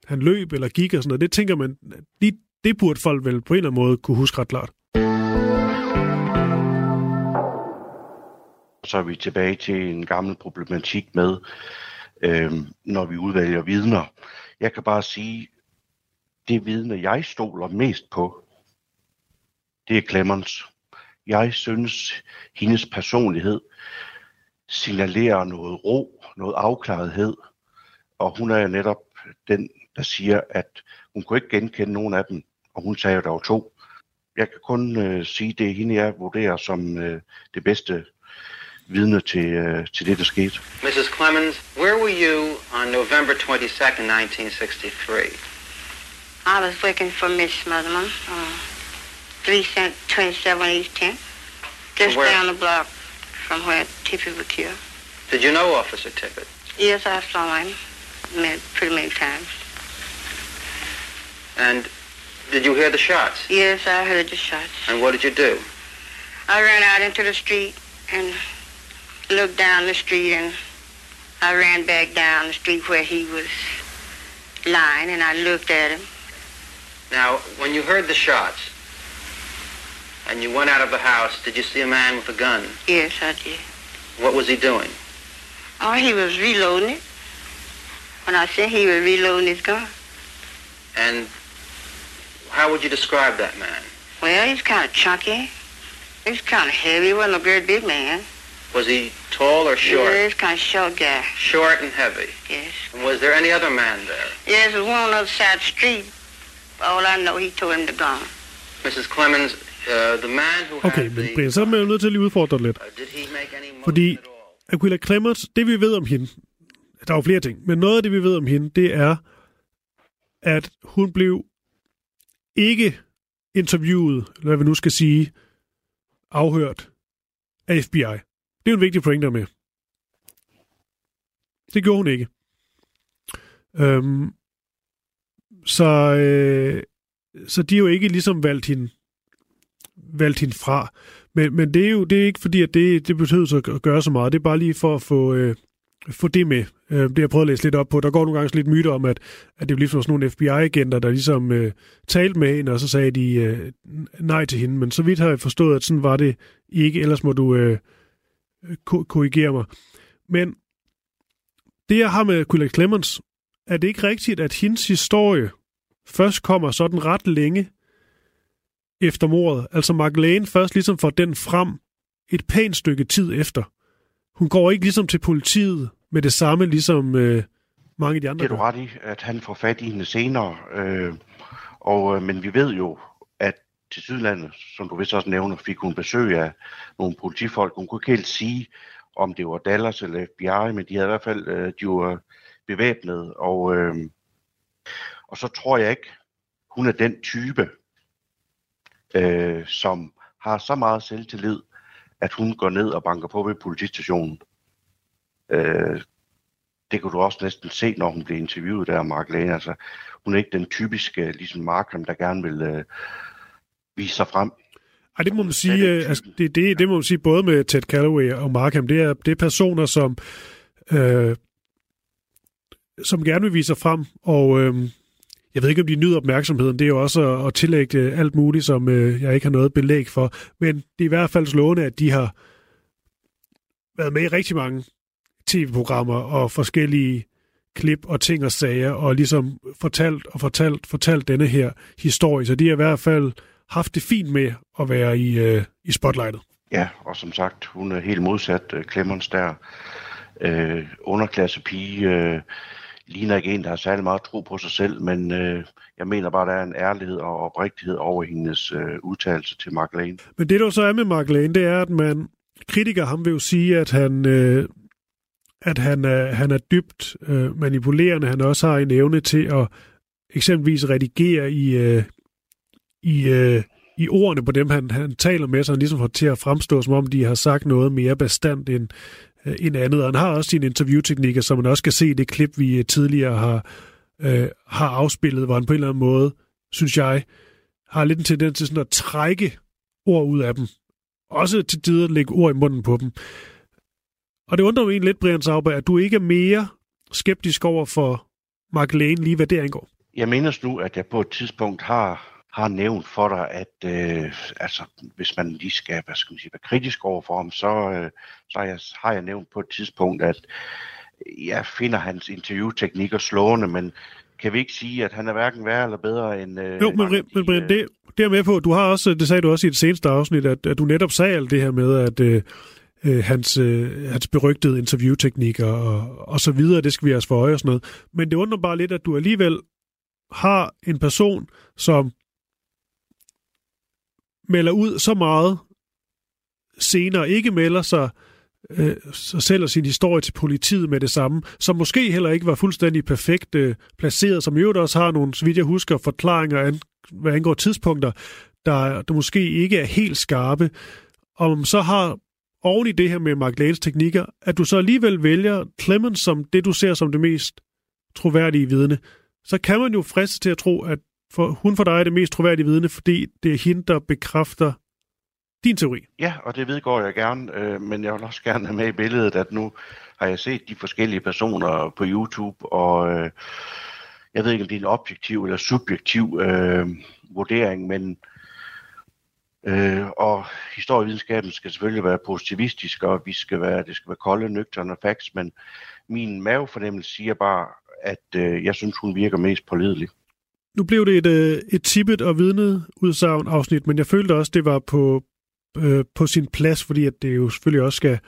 han løb eller gik og sådan noget, det tænker man, det, det burde folk vel på en eller anden måde kunne huske ret klart. Så er vi tilbage til en gammel problematik med, øh, når vi udvælger vidner. Jeg kan bare sige, det vidne, jeg stoler mest på, det er Clemens. Jeg synes, hendes personlighed signalerer noget ro, noget afklarethed, og hun er netop den, der siger, at hun kunne ikke genkende nogen af dem, og hun sagde, at der var to. Jeg kan kun øh, sige, det er hende, jeg vurderer som øh, det bedste vidne til, øh, til det, der skete. Mrs. Clemens, where were you on November 22nd, 1963? I was working for Miss Smotherman, uh, 3 cent 27 East 10, just where? down the block from where Tippy was killed. Did you know Officer Tippett? Yes, I saw him many, pretty many times. And did you hear the shots? Yes, I heard the shots. And what did you do? I ran out into the street and looked down the street and I ran back down the street where he was lying and I looked at him. Now, when you heard the shots and you went out of the house, did you see a man with a gun? Yes, I did. What was he doing? Oh, he was reloading it. When I said he was reloading his gun. And how would you describe that man? Well, he's kind of chunky. He's kind of heavy. He wasn't a very big man. Was he tall or short? He's kind of short guy. Short and heavy. Yes. And was there any other man there? Yes, there's one on the other side of the street. All I know, he told him to go. Mrs. Clemens, uh, the man who Okay, had men the... Brian, så er man jo nødt til at lige udfordre dig lidt. Uh, did he make any motion Fordi? Aquila Clemens, det vi ved om hende, der er jo flere ting, men noget af det vi ved om hende, det er, at hun blev ikke interviewet, eller hvad vi nu skal sige, afhørt af FBI. Det er jo en vigtig pointe med. Det gjorde hun ikke. Øhm, så, øh, så de har jo ikke ligesom valgt hende, valgt hende fra. Men, men det er jo det er ikke fordi, at det, det betyder så at gøre så meget. Det er bare lige for at få, øh, få det med. Øh, det har jeg prøvet at læse lidt op på. Der går nogle gange lidt myter om, at, at det er ligesom sådan nogle FBI-agenter, der ligesom øh, talte med hende, og så sagde de øh, nej til hende. Men så vidt har jeg forstået, at sådan var det ikke. Ellers må du øh, ko- korrigere mig. Men det, jeg har med Quilla Clemens, er det ikke rigtigt, at hendes historie først kommer sådan ret længe efter mordet. Altså Mark først ligesom får den frem et pænt stykke tid efter. Hun går ikke ligesom til politiet med det samme, ligesom øh, mange af de andre. Det er du ret i, at han får fat i hende senere. Øh, og, øh, men vi ved jo, at til Sydlandet, som du vist også nævner, fik hun besøg af nogle politifolk. Hun kunne ikke helt sige, om det var Dallas eller FBI, men de havde i hvert fald, øh, de var bevæbnet. Og, øh, og så tror jeg ikke, hun er den type, øh, som har så meget selvtillid, at hun går ned og banker på ved politistationen. Øh, det kunne du også næsten se, når hun blev interviewet der af Mark Lane. Altså, hun er ikke den typiske, ligesom Markham, der gerne vil øh, vise sig frem. Ej, det må man sige, øh, altså, det, det, det må man sige både med Ted Calloway og Markham. Det er, det er personer, som, øh, som gerne vil vise sig frem, og øh, jeg ved ikke, om de nyder opmærksomheden. Det er jo også at, at tillægge alt muligt, som øh, jeg ikke har noget belæg for. Men det er i hvert fald slående, at de har været med i rigtig mange tv-programmer og forskellige klip og ting og sager, og ligesom fortalt og fortalt, fortalt denne her historie. Så de har i hvert fald haft det fint med at være i, øh, i spotlightet. Ja, og som sagt, hun er helt modsat uh, Clemens der. Øh, underklasse pige, øh, ligner ikke en, der har særlig meget tro på sig selv, men øh, jeg mener bare, der er en ærlighed og oprigtighed over hendes øh, udtalelse til Mark Lane. Men det, der så er med Mark Lane, det er, at man kritiker ham vil jo sige, at han, øh, at han er, han er dybt øh, manipulerende. Han også har en evne til at eksempelvis redigere i, øh, i, øh, i ordene på dem, han, han taler med, så han ligesom får til at fremstå, som om de har sagt noget mere bestandt end, øh, end andet. Og han har også sine interviewteknikker, som man også kan se i det klip, vi øh, tidligere har, øh, har afspillet, hvor han på en eller anden måde, synes jeg, har lidt en tendens til sådan at trække ord ud af dem. Også til tider at lægge ord i munden på dem. Og det undrer mig egentlig lidt, Brian Sauber, at du ikke er mere skeptisk over for Mark Lane, lige hvad det angår. Jeg mener nu, at jeg på et tidspunkt har har nævnt for dig, at øh, altså, hvis man lige skal, hvad skal man sige, være kritisk over for ham, så, øh, så har, jeg, har jeg nævnt på et tidspunkt, at jeg finder hans interviewteknikker slående, men kan vi ikke sige, at han er hverken værre eller bedre end... Øh, jo, men, men Brian, det, det er med på. Du har også, det sagde du også i det seneste afsnit, at, at du netop sagde alt det her med, at øh, øh, hans, øh, hans berygtede interviewteknikker og, og så videre, det skal vi også for øje og sådan noget. Men det undrer bare lidt, at du alligevel har en person, som melder ud så meget senere, ikke melder sig øh, sig selv og sin historie til politiet med det samme, som måske heller ikke var fuldstændig perfekt øh, placeret, som i øvrigt også har nogle, så vidt jeg husker, forklaringer, an, hvad angår tidspunkter, der, der måske ikke er helt skarpe. Om så har oven i det her med Mark Lanes teknikker, at du så alligevel vælger Clemens som det, du ser som det mest troværdige vidne, så kan man jo friste til at tro, at for, hun for dig er det mest troværdige vidne, fordi det er hende, der bekræfter din teori. Ja, og det vedgår jeg gerne, øh, men jeg vil også gerne have med i billedet, at nu har jeg set de forskellige personer på YouTube, og øh, jeg ved ikke, om det er en objektiv eller subjektiv øh, vurdering, men øh, og historievidenskaben skal selvfølgelig være positivistisk, og vi skal være, det skal være kolde, nøgterne og facts, men min mavefornemmelse siger bare, at øh, jeg synes, hun virker mest pålidelig. Nu blev det et, øh, et tippet og vidnet udsagn afsnit, men jeg følte også, det var på, øh, på sin plads, fordi at det jo selvfølgelig også skal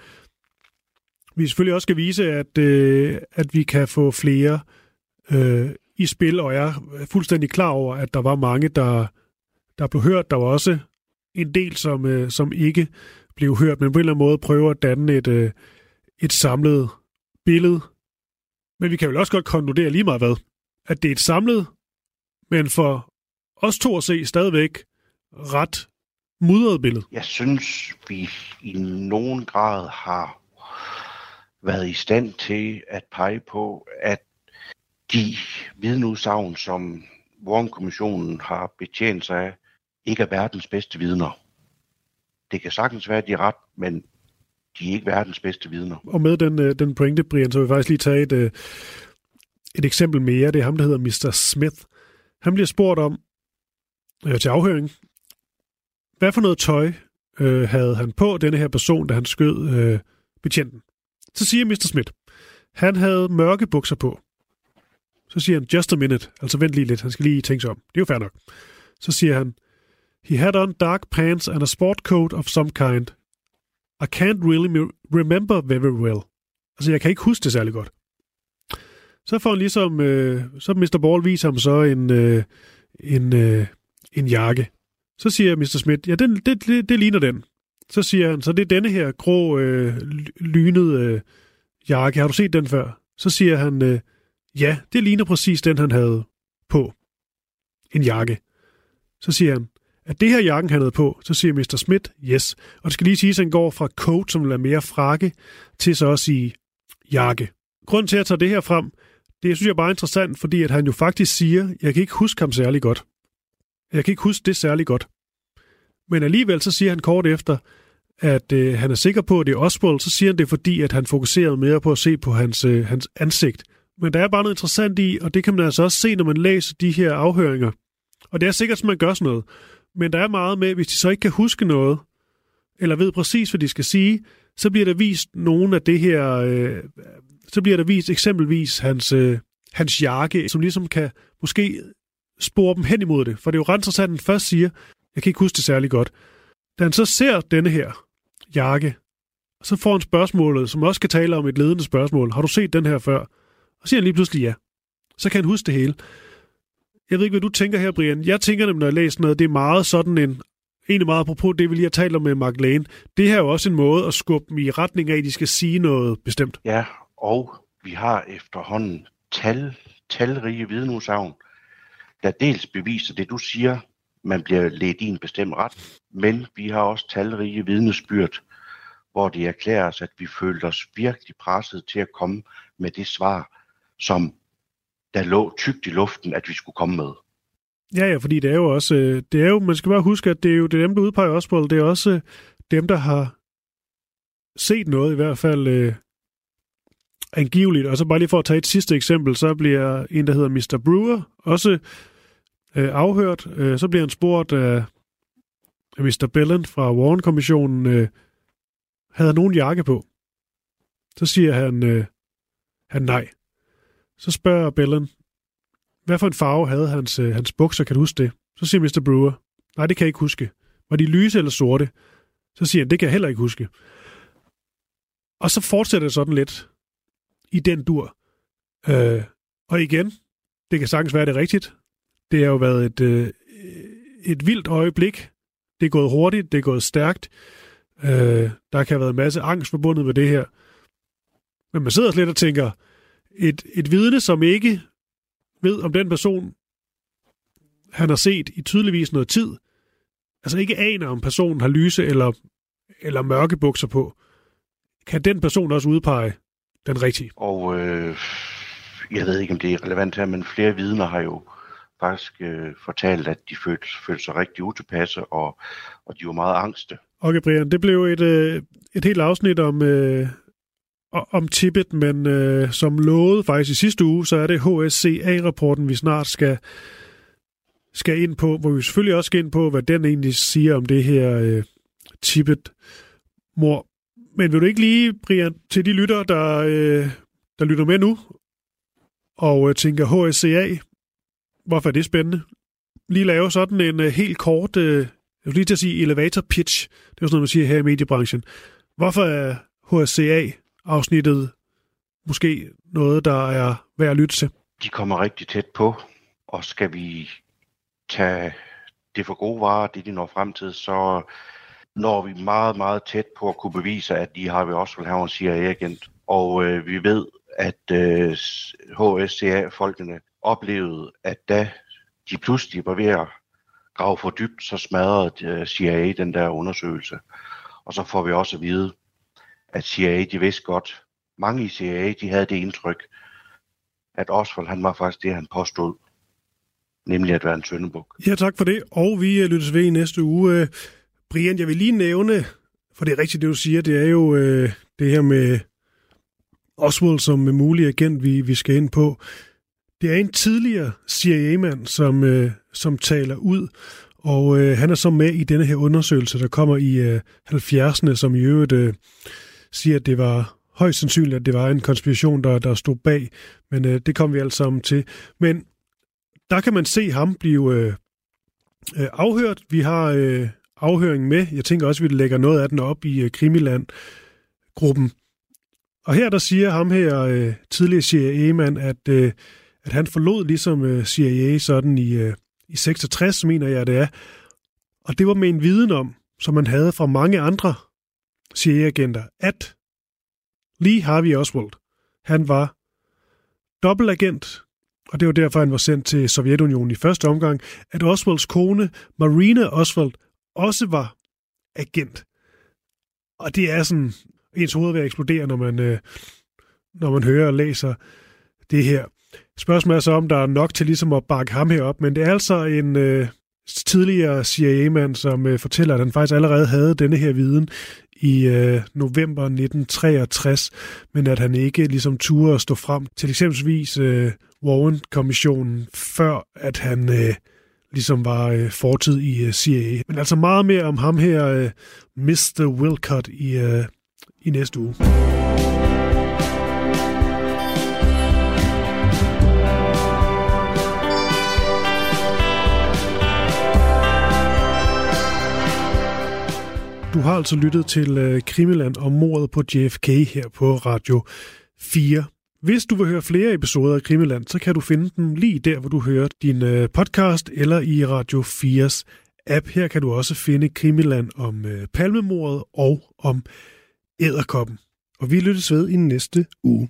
vi selvfølgelig også skal vise, at, øh, at vi kan få flere øh, i spil, og jeg er fuldstændig klar over, at der var mange, der, der blev hørt. Der var også en del, som, øh, som ikke blev hørt, men på en eller anden måde prøver at danne et, øh, et samlet billede. Men vi kan vel også godt konkludere lige meget hvad, at det er et samlet men for os to at se stadigvæk ret mudret billede. Jeg synes, vi i nogen grad har været i stand til at pege på, at de vidneudsagn, som Warren-kommissionen har betjent sig af, ikke er verdens bedste vidner. Det kan sagtens være, at de er ret, men de er ikke verdens bedste vidner. Og med den, øh, den pointe, Brian, så vil jeg faktisk lige tage et, øh, et eksempel mere. Det er ham, der hedder Mr. Smith, han bliver spurgt om øh, til afhøring, hvad for noget tøj øh, havde han på, denne her person, da han skød øh, betjenten. Så siger Mr. Smith, han havde mørke bukser på. Så siger han, just a minute, altså vent lige lidt, han skal lige tænke sig om. Det er jo fair nok. Så siger han, he had on dark pants and a sport coat of some kind. I can't really remember very well. Altså, jeg kan ikke huske det særlig godt. Så får han ligesom, øh, så Mr. Ball viser ham så en, øh, en, øh, en jakke. Så siger Mr. Smith, ja, den, det, det, det ligner den. Så siger han, så det er denne her grå, øh, lynede øh, jakke. Har du set den før? Så siger han, øh, ja, det ligner præcis den, han havde på. En jakke. Så siger han, at det her jakken, han havde på, så siger Mr. Smith, yes. Og det skal lige sige, at han går fra coat, som er mere frakke, til så at sige jakke. Grunden til at tage det her frem, det synes jeg bare er interessant, fordi at han jo faktisk siger, jeg kan ikke huske ham særlig godt. Jeg kan ikke huske det særlig godt. Men alligevel så siger han kort efter, at øh, han er sikker på, at det er Oswald, så siger han det, fordi at han fokuserede mere på at se på hans, øh, hans ansigt. Men der er bare noget interessant i, og det kan man altså også se, når man læser de her afhøringer. Og det er sikkert, at man gør sådan noget. Men der er meget med, hvis de så ikke kan huske noget, eller ved præcis, hvad de skal sige, så bliver der vist nogle af det her øh, så bliver der vist eksempelvis hans, øh, hans jakke, som ligesom kan måske spore dem hen imod det. For det er jo ret interessant, at han først siger, jeg kan ikke huske det særlig godt. Da han så ser denne her jakke, så får han spørgsmålet, som også kan tale om et ledende spørgsmål. Har du set den her før? Og siger han lige pludselig ja. Så kan han huske det hele. Jeg ved ikke, hvad du tænker her, Brian. Jeg tænker nemlig, når jeg læser noget, det er meget sådan en, egentlig meget apropos det, vi lige har talt om med Mark Lane. Det her er jo også en måde at skubbe dem i retning af, at de skal sige noget bestemt. Ja, og vi har efterhånden tal, talrige vidneudsagn, der dels beviser det, du siger, man bliver ledt i en bestemt ret. Men vi har også talrige vidnesbyrd, hvor det erklæres, at vi følte os virkelig presset til at komme med det svar, som der lå tygt i luften, at vi skulle komme med. Ja, ja, fordi det er jo også, øh, det er jo, man skal bare huske, at det er jo det er dem, der udpeger Oswald, det er også øh, dem, der har set noget i hvert fald øh, angiveligt. Og så bare lige for at tage et sidste eksempel, så bliver en, der hedder Mr. Brewer, også øh, afhørt. Øh, så bliver han spurgt af øh, Mr. Bellen fra Warren-kommissionen, øh, havde han nogen jakke på? Så siger han, øh, han nej. Så spørger Bellen, hvad for en farve havde hans, øh, hans bukser, kan du huske det? Så siger Mr. Brewer, nej, det kan jeg ikke huske. Var de lyse eller sorte? Så siger han, det kan jeg heller ikke huske. Og så fortsætter det sådan lidt i den dur. Øh, og igen, det kan sagtens være det rigtigt. Det har jo været et, øh, et vildt øjeblik. Det er gået hurtigt, det er gået stærkt. Øh, der kan have været en masse angst forbundet med det her. Men man sidder lidt og tænker, et, et vidne, som ikke ved, om den person, han har set i tydeligvis noget tid, altså ikke aner, om personen har lyse eller, eller mørke bukser på, kan den person også udpege den rigtige? Og øh, jeg ved ikke, om det er relevant her, men flere vidner har jo faktisk øh, fortalt, at de følte, følte sig rigtig utilpasse, og, og de var meget angste. Okay, Brian, det blev et, øh, et helt afsnit om, øh, om Tibet, men øh, som lovet faktisk i sidste uge, så er det HSCA-rapporten, vi snart skal, skal ind på, hvor vi selvfølgelig også skal ind på, hvad den egentlig siger om det her øh, Tibet-mor. Men vil du ikke lige, Brian, til de lytter, der, øh, der lytter med nu, og øh, tænker HSCA, hvorfor er det spændende? Lige lave sådan en øh, helt kort, øh, jeg vil lige til at sige elevator pitch, det er sådan noget, man siger her i mediebranchen. Hvorfor er HSCA afsnittet måske noget, der er værd at lytte til? De kommer rigtig tæt på, og skal vi tage det for gode varer, det de når frem til, så når vi meget, meget tæt på at kunne bevise, at de har vi også vil have en CIA-agent. Og øh, vi ved, at øh, HSCA-folkene oplevede, at da de pludselig var ved at grave for dybt, så smadrede øh, CIA den der undersøgelse. Og så får vi også at vide, at CIA, de vidste godt, mange i CIA, de havde det indtryk, at Oswald, han var faktisk det, han påstod, nemlig at være en søndebuk. Ja, tak for det, og vi øh, lyttes ved i næste uge. Brian, jeg vil lige nævne, for det er rigtigt, det du siger, det er jo øh, det her med Oswald som mulig agent, vi, vi skal ind på. Det er en tidligere CIA-mand, som, øh, som taler ud, og øh, han er så med i denne her undersøgelse, der kommer i øh, 70'erne, som i øvrigt øh, siger, at det var højst sandsynligt, at det var en konspiration, der, der stod bag, men øh, det kom vi alle sammen til. Men der kan man se ham blive øh, øh, afhørt. Vi har øh, afhøringen med. Jeg tænker også, at vi lægger noget af den op i øh, Krimiland-gruppen. Og her der siger ham her, øh, tidligere CIA-mand, at, øh, at han forlod ligesom øh, CIA sådan i, øh, i 66, mener jeg det er. Og det var med en viden om, som man havde fra mange andre CIA-agenter, at Lee Harvey Oswald, han var dobbeltagent, og det var derfor, han var sendt til Sovjetunionen i første omgang, at Oswalds kone, Marina Oswald, også var agent. Og det er sådan, ens hoved ved at eksplodere, når man, øh, når man hører og læser det her. Spørgsmålet er så, om der er nok til ligesom at bakke ham herop, men det er altså en øh, tidligere CIA-mand, som øh, fortæller, at han faktisk allerede havde denne her viden i øh, november 1963, men at han ikke ligesom turde at stå frem til eksempelvis øh, Warren-kommissionen, før at han øh, ligesom var øh, fortid i øh, CIA. Men altså meget mere om ham her, øh, Mr. Wilcott, i, øh, i næste uge. Du har altså lyttet til øh, Krimiland og mordet på JFK her på Radio 4. Hvis du vil høre flere episoder af Krimiland, så kan du finde dem lige der, hvor du hører din øh, podcast eller i Radio 4's app. Her kan du også finde Krimiland om øh, palmemordet og om æderkoppen. Og vi lyttes ved i næste uge.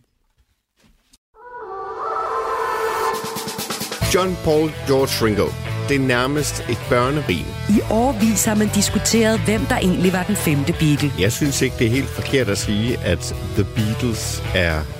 John Paul George Ringo det er nærmest et børnerim. I årvis har man diskuteret, hvem der egentlig var den femte Beatle. Jeg synes ikke, det er helt forkert at sige, at The Beatles er